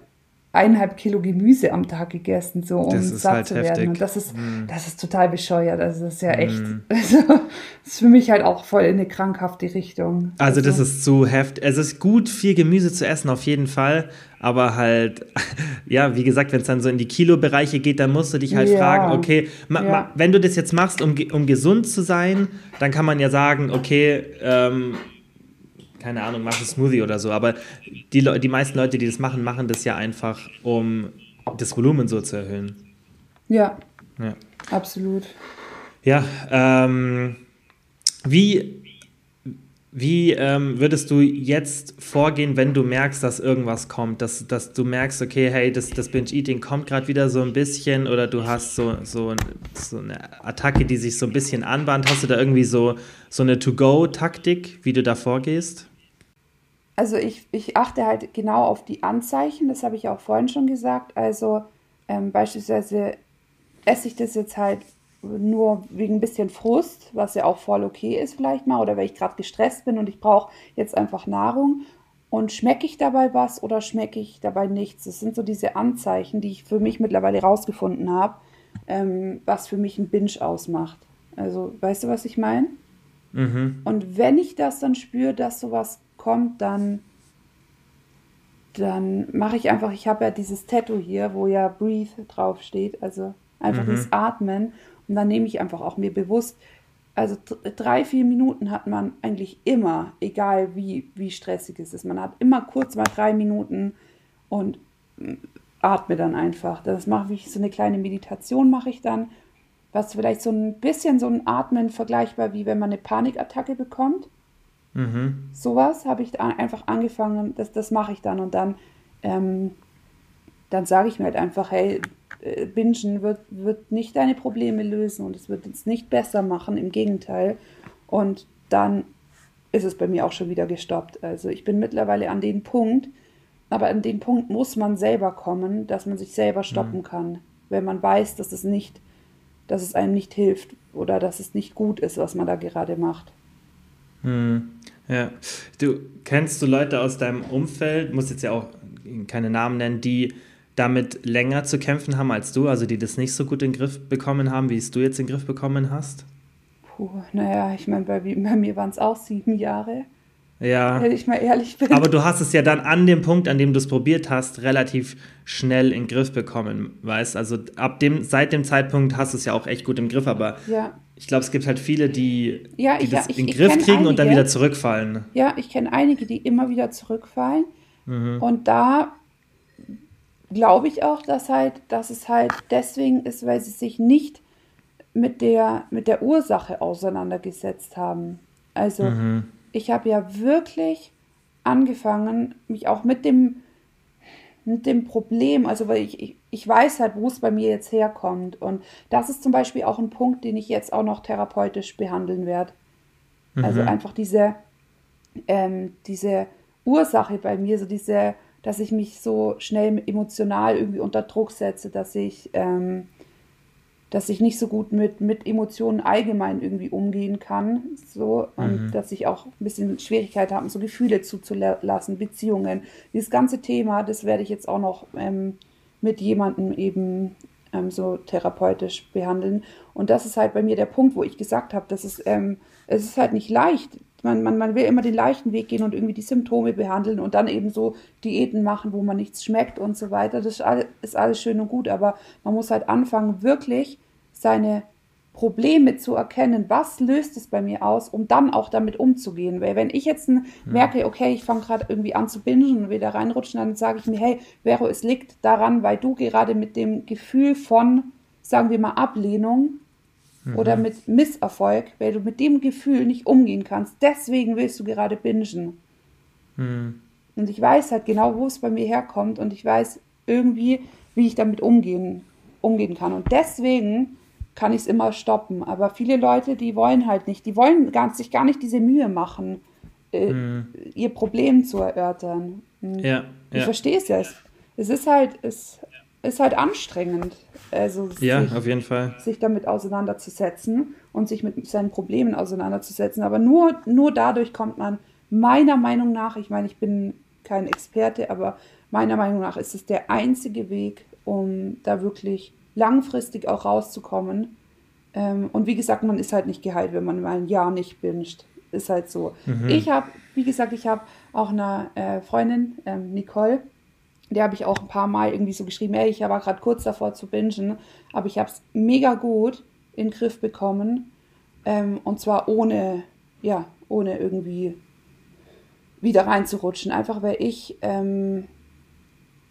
eineinhalb Kilo Gemüse am Tag gegessen, so um satt halt zu werden. Heftig. Und das ist, mm. das ist total bescheuert. Also das ist ja echt, mm. *laughs* also, das ist für mich halt auch voll in eine krankhafte Richtung. Also, also das ist zu heftig. Es ist gut, viel Gemüse zu essen, auf jeden Fall. Aber halt, *laughs* ja, wie gesagt, wenn es dann so in die Kilobereiche geht, dann musst du dich halt ja. fragen, okay, ma, ja. ma, wenn du das jetzt machst, um, um gesund zu sein, dann kann man ja sagen, okay, ähm, keine Ahnung, mach einen Smoothie oder so. Aber die, die meisten Leute, die das machen, machen das ja einfach, um das Volumen so zu erhöhen. Ja. Ja. Absolut. Ja, ähm, wie, wie ähm, würdest du jetzt vorgehen, wenn du merkst, dass irgendwas kommt? Dass, dass du merkst, okay, hey, das, das Binge-Eating kommt gerade wieder so ein bisschen oder du hast so, so, so eine Attacke, die sich so ein bisschen anbahnt. Hast du da irgendwie so, so eine To-Go-Taktik, wie du da vorgehst? Also ich, ich achte halt genau auf die Anzeichen, das habe ich auch vorhin schon gesagt. Also ähm, beispielsweise esse ich das jetzt halt nur wegen ein bisschen Frust, was ja auch voll okay ist vielleicht mal, oder weil ich gerade gestresst bin und ich brauche jetzt einfach Nahrung. Und schmecke ich dabei was oder schmecke ich dabei nichts? Das sind so diese Anzeichen, die ich für mich mittlerweile rausgefunden habe, ähm, was für mich ein Binge ausmacht. Also, weißt du, was ich meine? Mhm. Und wenn ich das dann spüre, dass sowas kommt, dann, dann mache ich einfach, ich habe ja dieses Tattoo hier, wo ja Breathe draufsteht, also einfach mhm. dieses Atmen. Und dann nehme ich einfach auch mir bewusst, also drei, vier Minuten hat man eigentlich immer, egal wie, wie stressig es ist. Man hat immer kurz mal drei Minuten und mm, atme dann einfach. Das mache ich, so eine kleine Meditation mache ich dann, was vielleicht so ein bisschen so ein Atmen vergleichbar wie wenn man eine Panikattacke bekommt. Mhm. Sowas habe ich einfach angefangen, das, das mache ich dann und dann, ähm, dann sage ich mir halt einfach, hey, äh, Bingen wird, wird nicht deine Probleme lösen und es wird es nicht besser machen, im Gegenteil. Und dann ist es bei mir auch schon wieder gestoppt. Also ich bin mittlerweile an dem Punkt, aber an den Punkt muss man selber kommen, dass man sich selber stoppen mhm. kann, wenn man weiß, dass es nicht, dass es einem nicht hilft oder dass es nicht gut ist, was man da gerade macht. Mhm. Ja, du kennst du Leute aus deinem Umfeld, muss jetzt ja auch keine Namen nennen, die damit länger zu kämpfen haben als du, also die das nicht so gut in den Griff bekommen haben, wie es du jetzt in den Griff bekommen hast? Puh, naja, ich meine, bei, bei mir waren es auch sieben Jahre. Ja. Wenn ich mal ehrlich bin. Aber du hast es ja dann an dem Punkt, an dem du es probiert hast, relativ schnell in den Griff bekommen, weißt? Also ab dem, seit dem Zeitpunkt hast du es ja auch echt gut im Griff, aber ja. Ich glaube, es gibt halt viele, die, ja, ich, das ich, in den Griff kriegen einige, und dann wieder zurückfallen. Ja, ich kenne einige, die immer wieder zurückfallen. Mhm. Und da glaube ich auch, dass halt, dass es halt deswegen ist, weil sie sich nicht mit der, mit der Ursache auseinandergesetzt haben. Also mhm. ich habe ja wirklich angefangen, mich auch mit dem, mit dem Problem, also weil ich, ich, ich weiß halt, wo es bei mir jetzt herkommt. Und das ist zum Beispiel auch ein Punkt, den ich jetzt auch noch therapeutisch behandeln werde. Also mhm. Also einfach diese, ähm, diese Ursache bei mir, so diese dass ich mich so schnell emotional irgendwie unter Druck setze, dass ich, ähm, dass ich nicht so gut mit, mit Emotionen allgemein irgendwie umgehen kann. So, und mhm. dass ich auch ein bisschen Schwierigkeit habe, so Gefühle zuzulassen, Beziehungen. Dieses ganze Thema, das werde ich jetzt auch noch ähm, mit jemandem eben ähm, so therapeutisch behandeln. Und das ist halt bei mir der Punkt, wo ich gesagt habe, dass es, ähm, es ist halt nicht leicht, man, man, man will immer den leichten Weg gehen und irgendwie die Symptome behandeln und dann eben so Diäten machen, wo man nichts schmeckt und so weiter. Das ist alles, ist alles schön und gut, aber man muss halt anfangen, wirklich seine Probleme zu erkennen, was löst es bei mir aus, um dann auch damit umzugehen. Weil wenn ich jetzt merke, okay, ich fange gerade irgendwie an zu bingen und wieder reinrutschen, dann sage ich mir, hey, Vero, es liegt daran, weil du gerade mit dem Gefühl von, sagen wir mal, Ablehnung mhm. oder mit Misserfolg, weil du mit dem Gefühl nicht umgehen kannst. Deswegen willst du gerade bingen. Mhm. Und ich weiß halt genau, wo es bei mir herkommt und ich weiß irgendwie, wie ich damit umgehen, umgehen kann. Und deswegen kann ich es immer stoppen. Aber viele Leute, die wollen halt nicht, die wollen gar, sich gar nicht diese Mühe machen, äh, mhm. ihr Problem zu erörtern. Mhm. Ja, ich ja. verstehe es ja. Es ist halt, es ist halt anstrengend. Also ja, sich, auf jeden Fall. Sich damit auseinanderzusetzen und sich mit seinen Problemen auseinanderzusetzen. Aber nur, nur dadurch kommt man meiner Meinung nach, ich meine, ich bin kein Experte, aber meiner Meinung nach ist es der einzige Weg, um da wirklich langfristig auch rauszukommen. Ähm, und wie gesagt, man ist halt nicht geheilt, wenn man mal ein Jahr nicht binscht. Ist halt so. Mhm. Ich habe, wie gesagt, ich habe auch eine äh, Freundin, ähm, Nicole, der habe ich auch ein paar Mal irgendwie so geschrieben, ey, ich war gerade kurz davor zu bingen, aber ich habe es mega gut in den Griff bekommen. Ähm, und zwar ohne, ja, ohne irgendwie wieder reinzurutschen. Einfach weil ich, ähm,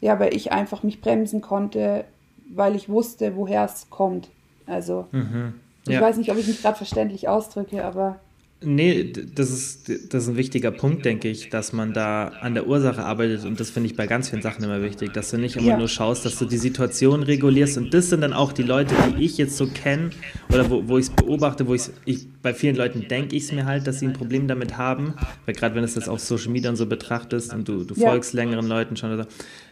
ja, weil ich einfach mich bremsen konnte, weil ich wusste, woher es kommt. Also, mhm. ja. ich weiß nicht, ob ich mich gerade verständlich ausdrücke, aber. Nee, das ist, das ist ein wichtiger Punkt, denke ich, dass man da an der Ursache arbeitet und das finde ich bei ganz vielen Sachen immer wichtig, dass du nicht immer ja. nur schaust, dass du die Situation regulierst und das sind dann auch die Leute, die ich jetzt so kenne oder wo, wo ich es beobachte, wo ich, ich bei vielen Leuten denke ich es mir halt, dass sie ein Problem damit haben, weil gerade wenn du das auf Social Media und so betrachtest und du, du ja. folgst längeren Leuten schon oder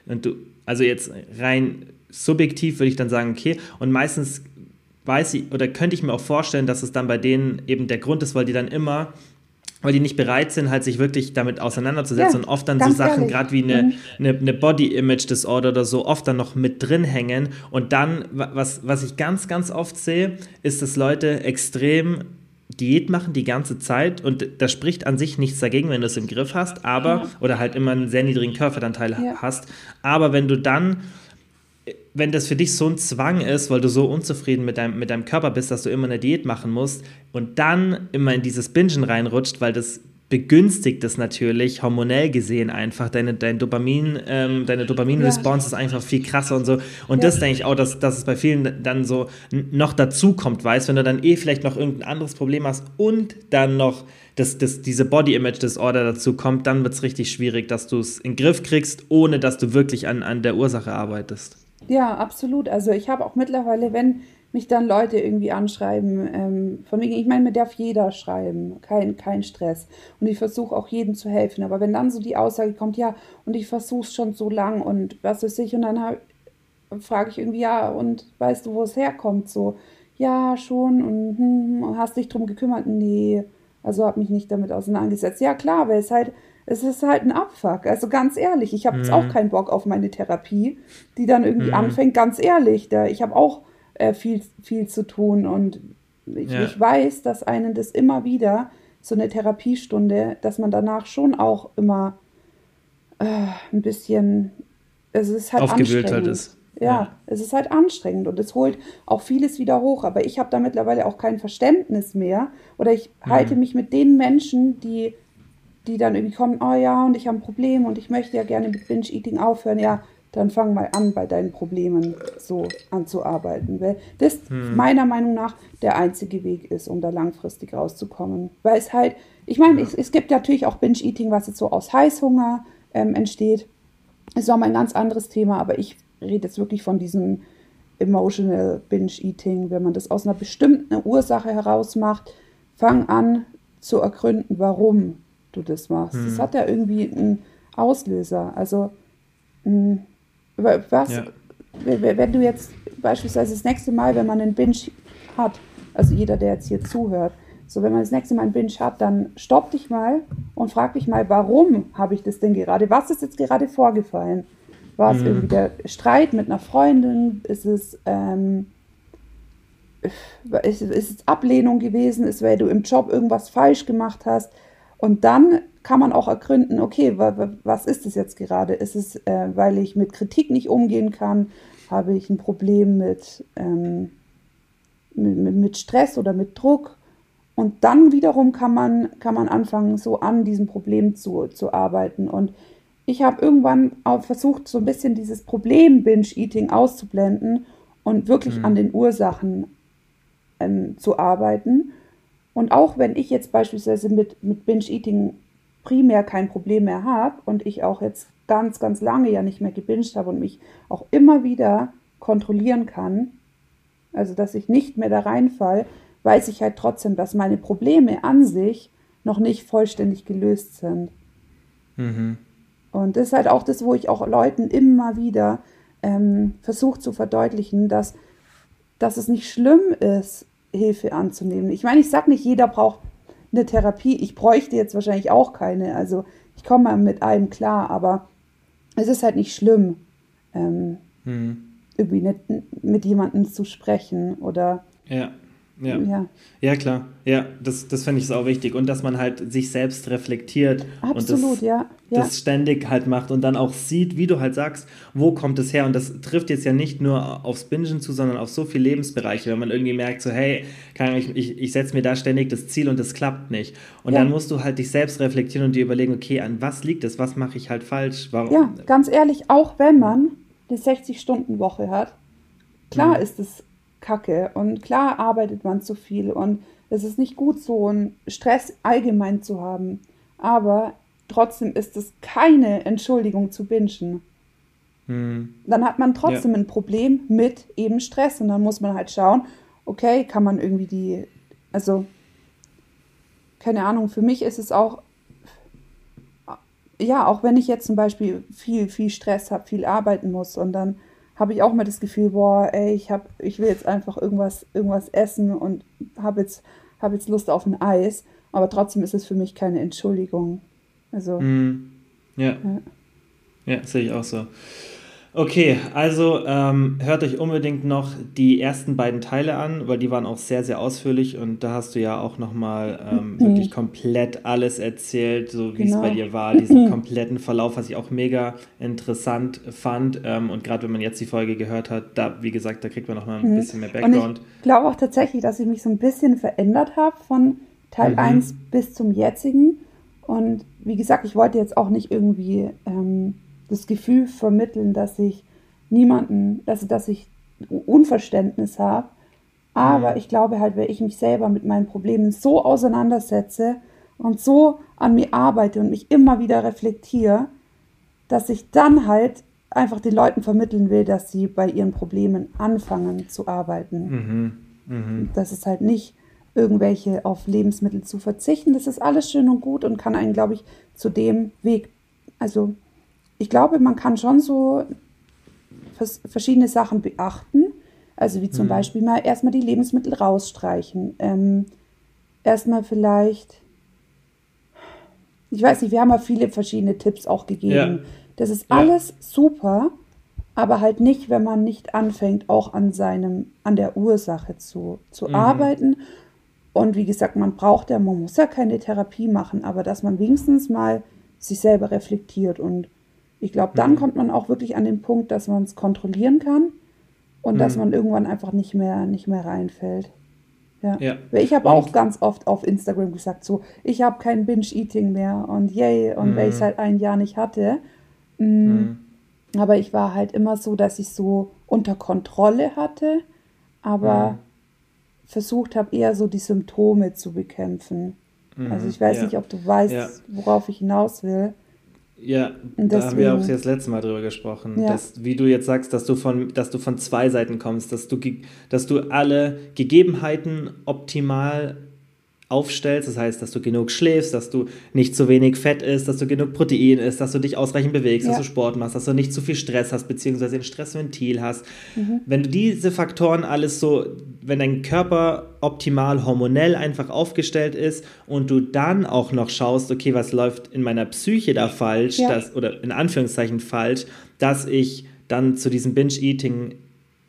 und du, also jetzt rein subjektiv würde ich dann sagen, okay, und meistens weiß ich oder könnte ich mir auch vorstellen, dass es dann bei denen eben der Grund ist, weil die dann immer weil die nicht bereit sind, halt sich wirklich damit auseinanderzusetzen ja, und oft dann so Sachen, gerade wie eine, mhm. eine, eine Body-Image-Disorder oder so, oft dann noch mit drin hängen. Und dann, was, was ich ganz, ganz oft sehe, ist, dass Leute extrem Diät machen die ganze Zeit und da spricht an sich nichts dagegen, wenn du es im Griff hast, aber, ja. oder halt immer einen sehr niedrigen Körperanteil ja. hast. Aber wenn du dann wenn das für dich so ein Zwang ist, weil du so unzufrieden mit deinem, mit deinem Körper bist, dass du immer eine Diät machen musst und dann immer in dieses Bingen reinrutscht, weil das begünstigt das natürlich hormonell gesehen einfach. Deine, dein Dopamin, ähm, deine Dopamin-Response ja. ist einfach viel krasser und so. Und ja. das denke ich auch, dass, dass es bei vielen dann so noch dazu kommt, weißt wenn du dann eh vielleicht noch irgendein anderes Problem hast und dann noch das, das, diese Body-Image-Disorder dazu kommt, dann wird es richtig schwierig, dass du es in den Griff kriegst, ohne dass du wirklich an, an der Ursache arbeitest. Ja, absolut. Also ich habe auch mittlerweile, wenn mich dann Leute irgendwie anschreiben, ähm, von wegen, ich meine, mir darf jeder schreiben, kein, kein Stress. Und ich versuche auch jedem zu helfen. Aber wenn dann so die Aussage kommt, ja, und ich versuche es schon so lang und was weiß ich, und dann frage ich irgendwie, ja, und weißt du, wo es herkommt? So, ja, schon, und hm, hast dich drum gekümmert? Nee, also habe mich nicht damit auseinandergesetzt. Ja, klar, weil es halt es ist halt ein Abfuck. Also ganz ehrlich, ich habe jetzt mhm. auch keinen Bock auf meine Therapie, die dann irgendwie mhm. anfängt. Ganz ehrlich, da, ich habe auch äh, viel, viel zu tun und ich, ja. ich, weiß, dass einen das immer wieder, so eine Therapiestunde, dass man danach schon auch immer äh, ein bisschen, es ist halt Aufgewühlt anstrengend. Halt ist. Ja, ja, es ist halt anstrengend und es holt auch vieles wieder hoch. Aber ich habe da mittlerweile auch kein Verständnis mehr oder ich mhm. halte mich mit den Menschen, die die dann irgendwie kommen, oh ja, und ich habe ein Problem und ich möchte ja gerne mit Binge-Eating aufhören, ja, dann fang mal an, bei deinen Problemen so anzuarbeiten. Weil das hm. meiner Meinung nach der einzige Weg ist, um da langfristig rauszukommen. Weil es halt, ich meine, ja. es, es, gibt natürlich auch Binge-Eating, was jetzt so aus Heißhunger ähm, entsteht. Ist auch mal ein ganz anderes Thema, aber ich rede jetzt wirklich von diesem Emotional Binge-Eating, wenn man das aus einer bestimmten Ursache heraus macht, fang an zu ergründen, warum du das machst. Hm. Das hat ja irgendwie einen Auslöser. Also, mh, hm, was, ja. wenn du jetzt beispielsweise das nächste Mal, wenn man einen Binge hat, also jeder, der jetzt hier zuhört, so wenn man das nächste Mal einen Binge hat, dann stopp dich mal und frag dich mal, warum habe ich das denn gerade? Was ist jetzt gerade vorgefallen? War es mhm. irgendwie der Streit mit einer Freundin? Ist es, ähm, ist, ist es Ablehnung gewesen? Ist, weil du im Job irgendwas falsch gemacht hast? Und dann kann man auch ergründen, okay, was ist es jetzt gerade? Ist es, äh, weil ich mit Kritik nicht umgehen kann? Habe ich ein Problem mit, ähm, mit, mit, Stress oder mit Druck? Und dann wiederum kann man, kann man anfangen, so an diesem Problem zu, zu arbeiten. Und ich habe irgendwann auch versucht, so ein bisschen dieses Problem Binge-Eating auszublenden und wirklich mhm. an den Ursachen ähm, zu arbeiten und auch wenn ich jetzt beispielsweise mit, mit Binge-Eating primär kein Problem mehr habe und ich auch jetzt ganz, ganz lange ja nicht mehr gebinged habe und mich auch immer wieder kontrollieren kann, also dass ich nicht mehr da reinfall, weiß ich halt trotzdem, dass meine Probleme an sich noch nicht vollständig gelöst sind. Mhm. Und das ist halt auch das, wo ich auch Leuten immer wieder ähm, versuche zu verdeutlichen, dass, dass es nicht schlimm ist, Hilfe anzunehmen. Ich meine, ich sage nicht, jeder braucht eine Therapie. Ich bräuchte jetzt wahrscheinlich auch keine. Also ich komme mal mit allem klar, aber es ist halt nicht schlimm, ähm, hm. irgendwie nicht, mit jemandem zu sprechen oder ja. Ja. ja. ja, klar. Ja, das, das finde ich auch wichtig. Und dass man halt sich selbst reflektiert Absolut, und das, ja. ja. das ständig halt macht und dann auch sieht, wie du halt sagst, wo kommt es her. Und das trifft jetzt ja nicht nur aufs Bingen zu, sondern auf so viele Lebensbereiche, wenn man irgendwie merkt, so, hey, ich, ich, ich setze mir da ständig das Ziel und das klappt nicht. Und ja. dann musst du halt dich selbst reflektieren und dir überlegen, okay, an was liegt es, was mache ich halt falsch? Warum? Ja, ganz ehrlich, auch wenn man die 60-Stunden-Woche hat, klar mhm. ist es kacke. Und klar arbeitet man zu viel und es ist nicht gut, so einen Stress allgemein zu haben. Aber trotzdem ist es keine Entschuldigung zu bingen. Hm. Dann hat man trotzdem ja. ein Problem mit eben Stress und dann muss man halt schauen, okay, kann man irgendwie die, also keine Ahnung, für mich ist es auch, ja, auch wenn ich jetzt zum Beispiel viel, viel Stress habe, viel arbeiten muss und dann habe ich auch mal das Gefühl, boah, ey, ich hab, ich will jetzt einfach irgendwas, irgendwas essen und habe jetzt, hab jetzt Lust auf ein Eis. Aber trotzdem ist es für mich keine Entschuldigung. Also. Mhm. Ja. ja. Ja, sehe ich auch so. Okay, also ähm, hört euch unbedingt noch die ersten beiden Teile an, weil die waren auch sehr, sehr ausführlich und da hast du ja auch nochmal ähm, mhm. wirklich komplett alles erzählt, so wie genau. es bei dir war, diesen *clears throat* kompletten Verlauf, was ich auch mega interessant fand. Ähm, und gerade wenn man jetzt die Folge gehört hat, da, wie gesagt, da kriegt man nochmal ein mhm. bisschen mehr Background. Und ich glaube auch tatsächlich, dass ich mich so ein bisschen verändert habe von Teil mhm. 1 bis zum jetzigen. Und wie gesagt, ich wollte jetzt auch nicht irgendwie ähm, das Gefühl vermitteln, dass ich niemanden, dass, dass ich Unverständnis habe. Aber mhm. ich glaube halt, wenn ich mich selber mit meinen Problemen so auseinandersetze und so an mir arbeite und mich immer wieder reflektiere, dass ich dann halt einfach den Leuten vermitteln will, dass sie bei ihren Problemen anfangen zu arbeiten. Mhm. Mhm. Das ist halt nicht irgendwelche auf Lebensmittel zu verzichten. Das ist alles schön und gut und kann einen, glaube ich, zu dem Weg, also ich glaube, man kann schon so verschiedene Sachen beachten. Also wie zum mhm. Beispiel mal erstmal die Lebensmittel rausstreichen. Ähm, erstmal vielleicht, ich weiß nicht, wir haben ja viele verschiedene Tipps auch gegeben. Ja. Das ist ja. alles super, aber halt nicht, wenn man nicht anfängt, auch an seinem, an der Ursache zu, zu mhm. arbeiten. Und wie gesagt, man braucht ja, man muss ja keine Therapie machen, aber dass man wenigstens mal sich selber reflektiert und ich glaube, dann mhm. kommt man auch wirklich an den Punkt, dass man es kontrollieren kann und mhm. dass man irgendwann einfach nicht mehr, nicht mehr reinfällt. Ja. ja. Ich habe auch ganz oft auf Instagram gesagt, so, ich habe kein Binge-Eating mehr und yay, und mhm. weil ich es halt ein Jahr nicht hatte. Mm, mhm. Aber ich war halt immer so, dass ich so unter Kontrolle hatte, aber mhm. versucht habe, eher so die Symptome zu bekämpfen. Also ich weiß ja. nicht, ob du weißt, ja. worauf ich hinaus will. Ja, da haben wir auch das letzte Mal drüber gesprochen, ja. dass, wie du jetzt sagst, dass du von, dass du von zwei Seiten kommst, dass du, dass du alle Gegebenheiten optimal aufstellst. Das heißt, dass du genug schläfst, dass du nicht zu wenig Fett isst, dass du genug Protein isst, dass du dich ausreichend bewegst, ja. dass du Sport machst, dass du nicht zu viel Stress hast, beziehungsweise ein Stressventil hast. Mhm. Wenn du diese Faktoren alles so, wenn dein Körper optimal hormonell einfach aufgestellt ist und du dann auch noch schaust, okay, was läuft in meiner Psyche da falsch, ja. dass, oder in Anführungszeichen falsch, dass ich dann zu diesem Binge-Eating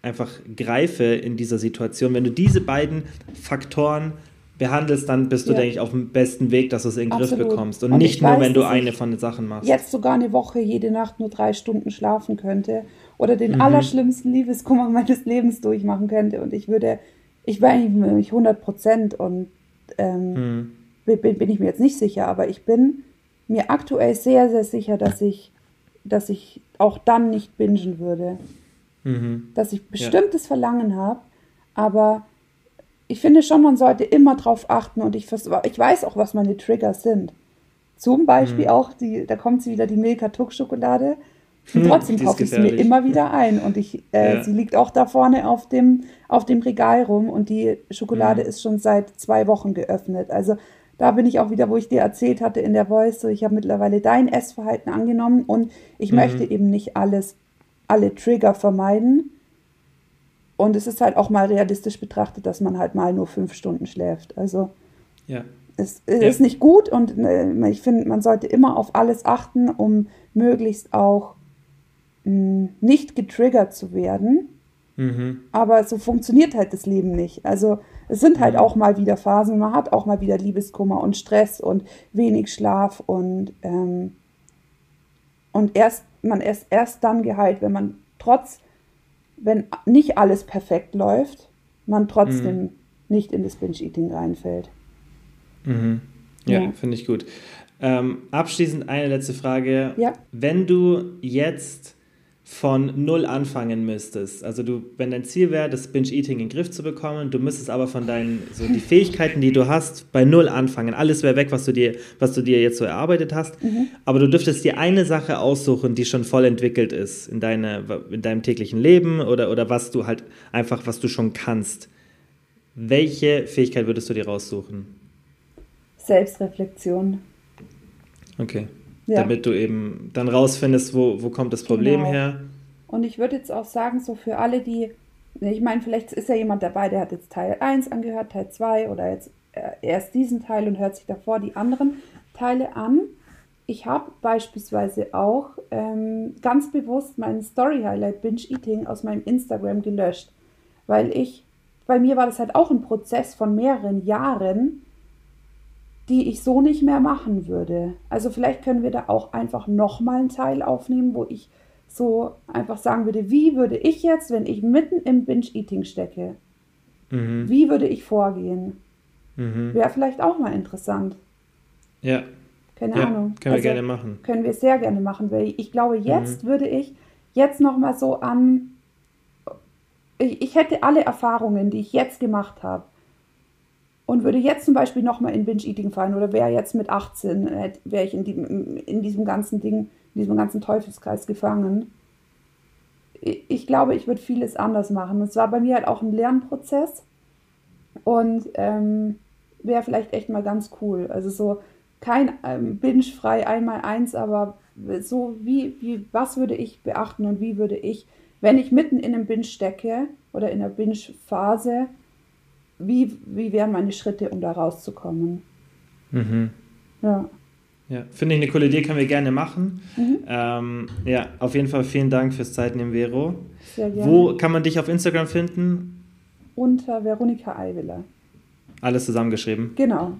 einfach greife in dieser Situation. Wenn du diese beiden Faktoren behandelst, dann bist du, ja. denke ich, auf dem besten Weg, dass du es in den Griff bekommst. Und, und nicht nur, weiß, wenn du eine von den Sachen machst. Jetzt sogar eine Woche jede Nacht nur drei Stunden schlafen könnte oder den mhm. allerschlimmsten Liebeskummer meines Lebens durchmachen könnte. Und ich würde, ich war eigentlich 100 Prozent und ähm, mhm. bin, bin ich mir jetzt nicht sicher, aber ich bin mir aktuell sehr, sehr sicher, dass ich, dass ich auch dann nicht bingen würde. Mhm. Dass ich bestimmtes ja. Verlangen habe, aber ich finde schon, man sollte immer drauf achten und ich, ich weiß auch, was meine Trigger sind. Zum Beispiel mhm. auch, die, da kommt sie wieder, die Milka Tuck Schokolade. Und hm, trotzdem kaufe ich sie mir immer wieder ein. Und ich, äh, ja. sie liegt auch da vorne auf dem, auf dem Regal rum und die Schokolade mhm. ist schon seit zwei Wochen geöffnet. Also da bin ich auch wieder, wo ich dir erzählt hatte in der Voice, so ich habe mittlerweile dein Essverhalten angenommen und ich mhm. möchte eben nicht alles, alle Trigger vermeiden, und es ist halt auch mal realistisch betrachtet, dass man halt mal nur fünf Stunden schläft. Also ja. es, es ja. ist nicht gut und äh, ich finde, man sollte immer auf alles achten, um möglichst auch mh, hm, nicht getriggert zu werden. Mhm. Aber so funktioniert halt das Leben nicht. Also es sind halt mhm. auch mal wieder Phasen, man hat auch mal wieder Liebeskummer und Stress und wenig Schlaf und, ähm, und erst, man ist erst dann geheilt, wenn man trotz wenn nicht alles perfekt läuft, man trotzdem mhm. nicht in das Binge-Eating reinfällt. Mhm. Ja, ja. finde ich gut. Ähm, abschließend eine letzte Frage. Ja. Wenn du jetzt von null anfangen müsstest. Also du, wenn dein Ziel wäre, das Binge-Eating in den Griff zu bekommen, du müsstest aber von deinen, so die *laughs* Fähigkeiten, die du hast, bei null anfangen. Alles wäre weg, was du dir, was du dir jetzt so erarbeitet hast. Mhm. Aber du dürftest dir eine Sache aussuchen, die schon voll entwickelt ist in, deine, in deinem täglichen Leben oder, oder was du halt einfach, was du schon kannst. Welche Fähigkeit würdest du dir raussuchen? Selbstreflexion. Okay. Ja. Damit du eben dann rausfindest, wo, wo kommt das Problem genau. her. Und ich würde jetzt auch sagen, so für alle, die, ich meine, vielleicht ist ja jemand dabei, der hat jetzt Teil 1 angehört, Teil 2 oder jetzt äh, erst diesen Teil und hört sich davor die anderen Teile an. Ich habe beispielsweise auch ähm, ganz bewusst meinen Story Highlight Binge Eating aus meinem Instagram gelöscht, weil ich, bei mir war das halt auch ein Prozess von mehreren Jahren, die ich so nicht mehr machen würde. Also vielleicht können wir da auch einfach nochmal einen Teil aufnehmen, wo ich so einfach sagen würde, wie würde ich jetzt, wenn ich mitten im Binge-Eating stecke, mhm. wie würde ich vorgehen? Mhm. Wäre vielleicht auch mal interessant. Ja. Keine ja, Ahnung. Können wir also, gerne machen. Können wir sehr gerne machen, weil ich glaube, jetzt mhm. würde ich jetzt nochmal so an, ich, ich hätte alle Erfahrungen, die ich jetzt gemacht habe, und würde jetzt zum Beispiel nochmal in Binge-Eating fallen oder wäre jetzt mit 18, wäre ich in, die, in diesem ganzen Ding, in diesem ganzen Teufelskreis gefangen. Ich glaube, ich würde vieles anders machen. Es war bei mir halt auch ein Lernprozess und ähm, wäre vielleicht echt mal ganz cool. Also so kein ähm, Binge-frei einmal eins, aber so wie, wie, was würde ich beachten und wie würde ich, wenn ich mitten in einem Binge stecke oder in der Binge-Phase, wie, wie wären meine Schritte, um da rauszukommen? Mhm. Ja. Ja, finde ich eine coole Idee, können wir gerne machen. Mhm. Ähm, ja, auf jeden Fall vielen Dank fürs Zeitnehmen, Vero. Sehr gerne. Wo kann man dich auf Instagram finden? Unter Veronika Eiwiller. Alles zusammengeschrieben? Genau.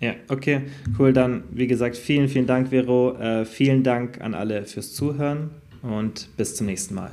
Ja, okay, cool. Dann, wie gesagt, vielen, vielen Dank, Vero. Äh, vielen Dank an alle fürs Zuhören und bis zum nächsten Mal.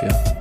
dafür.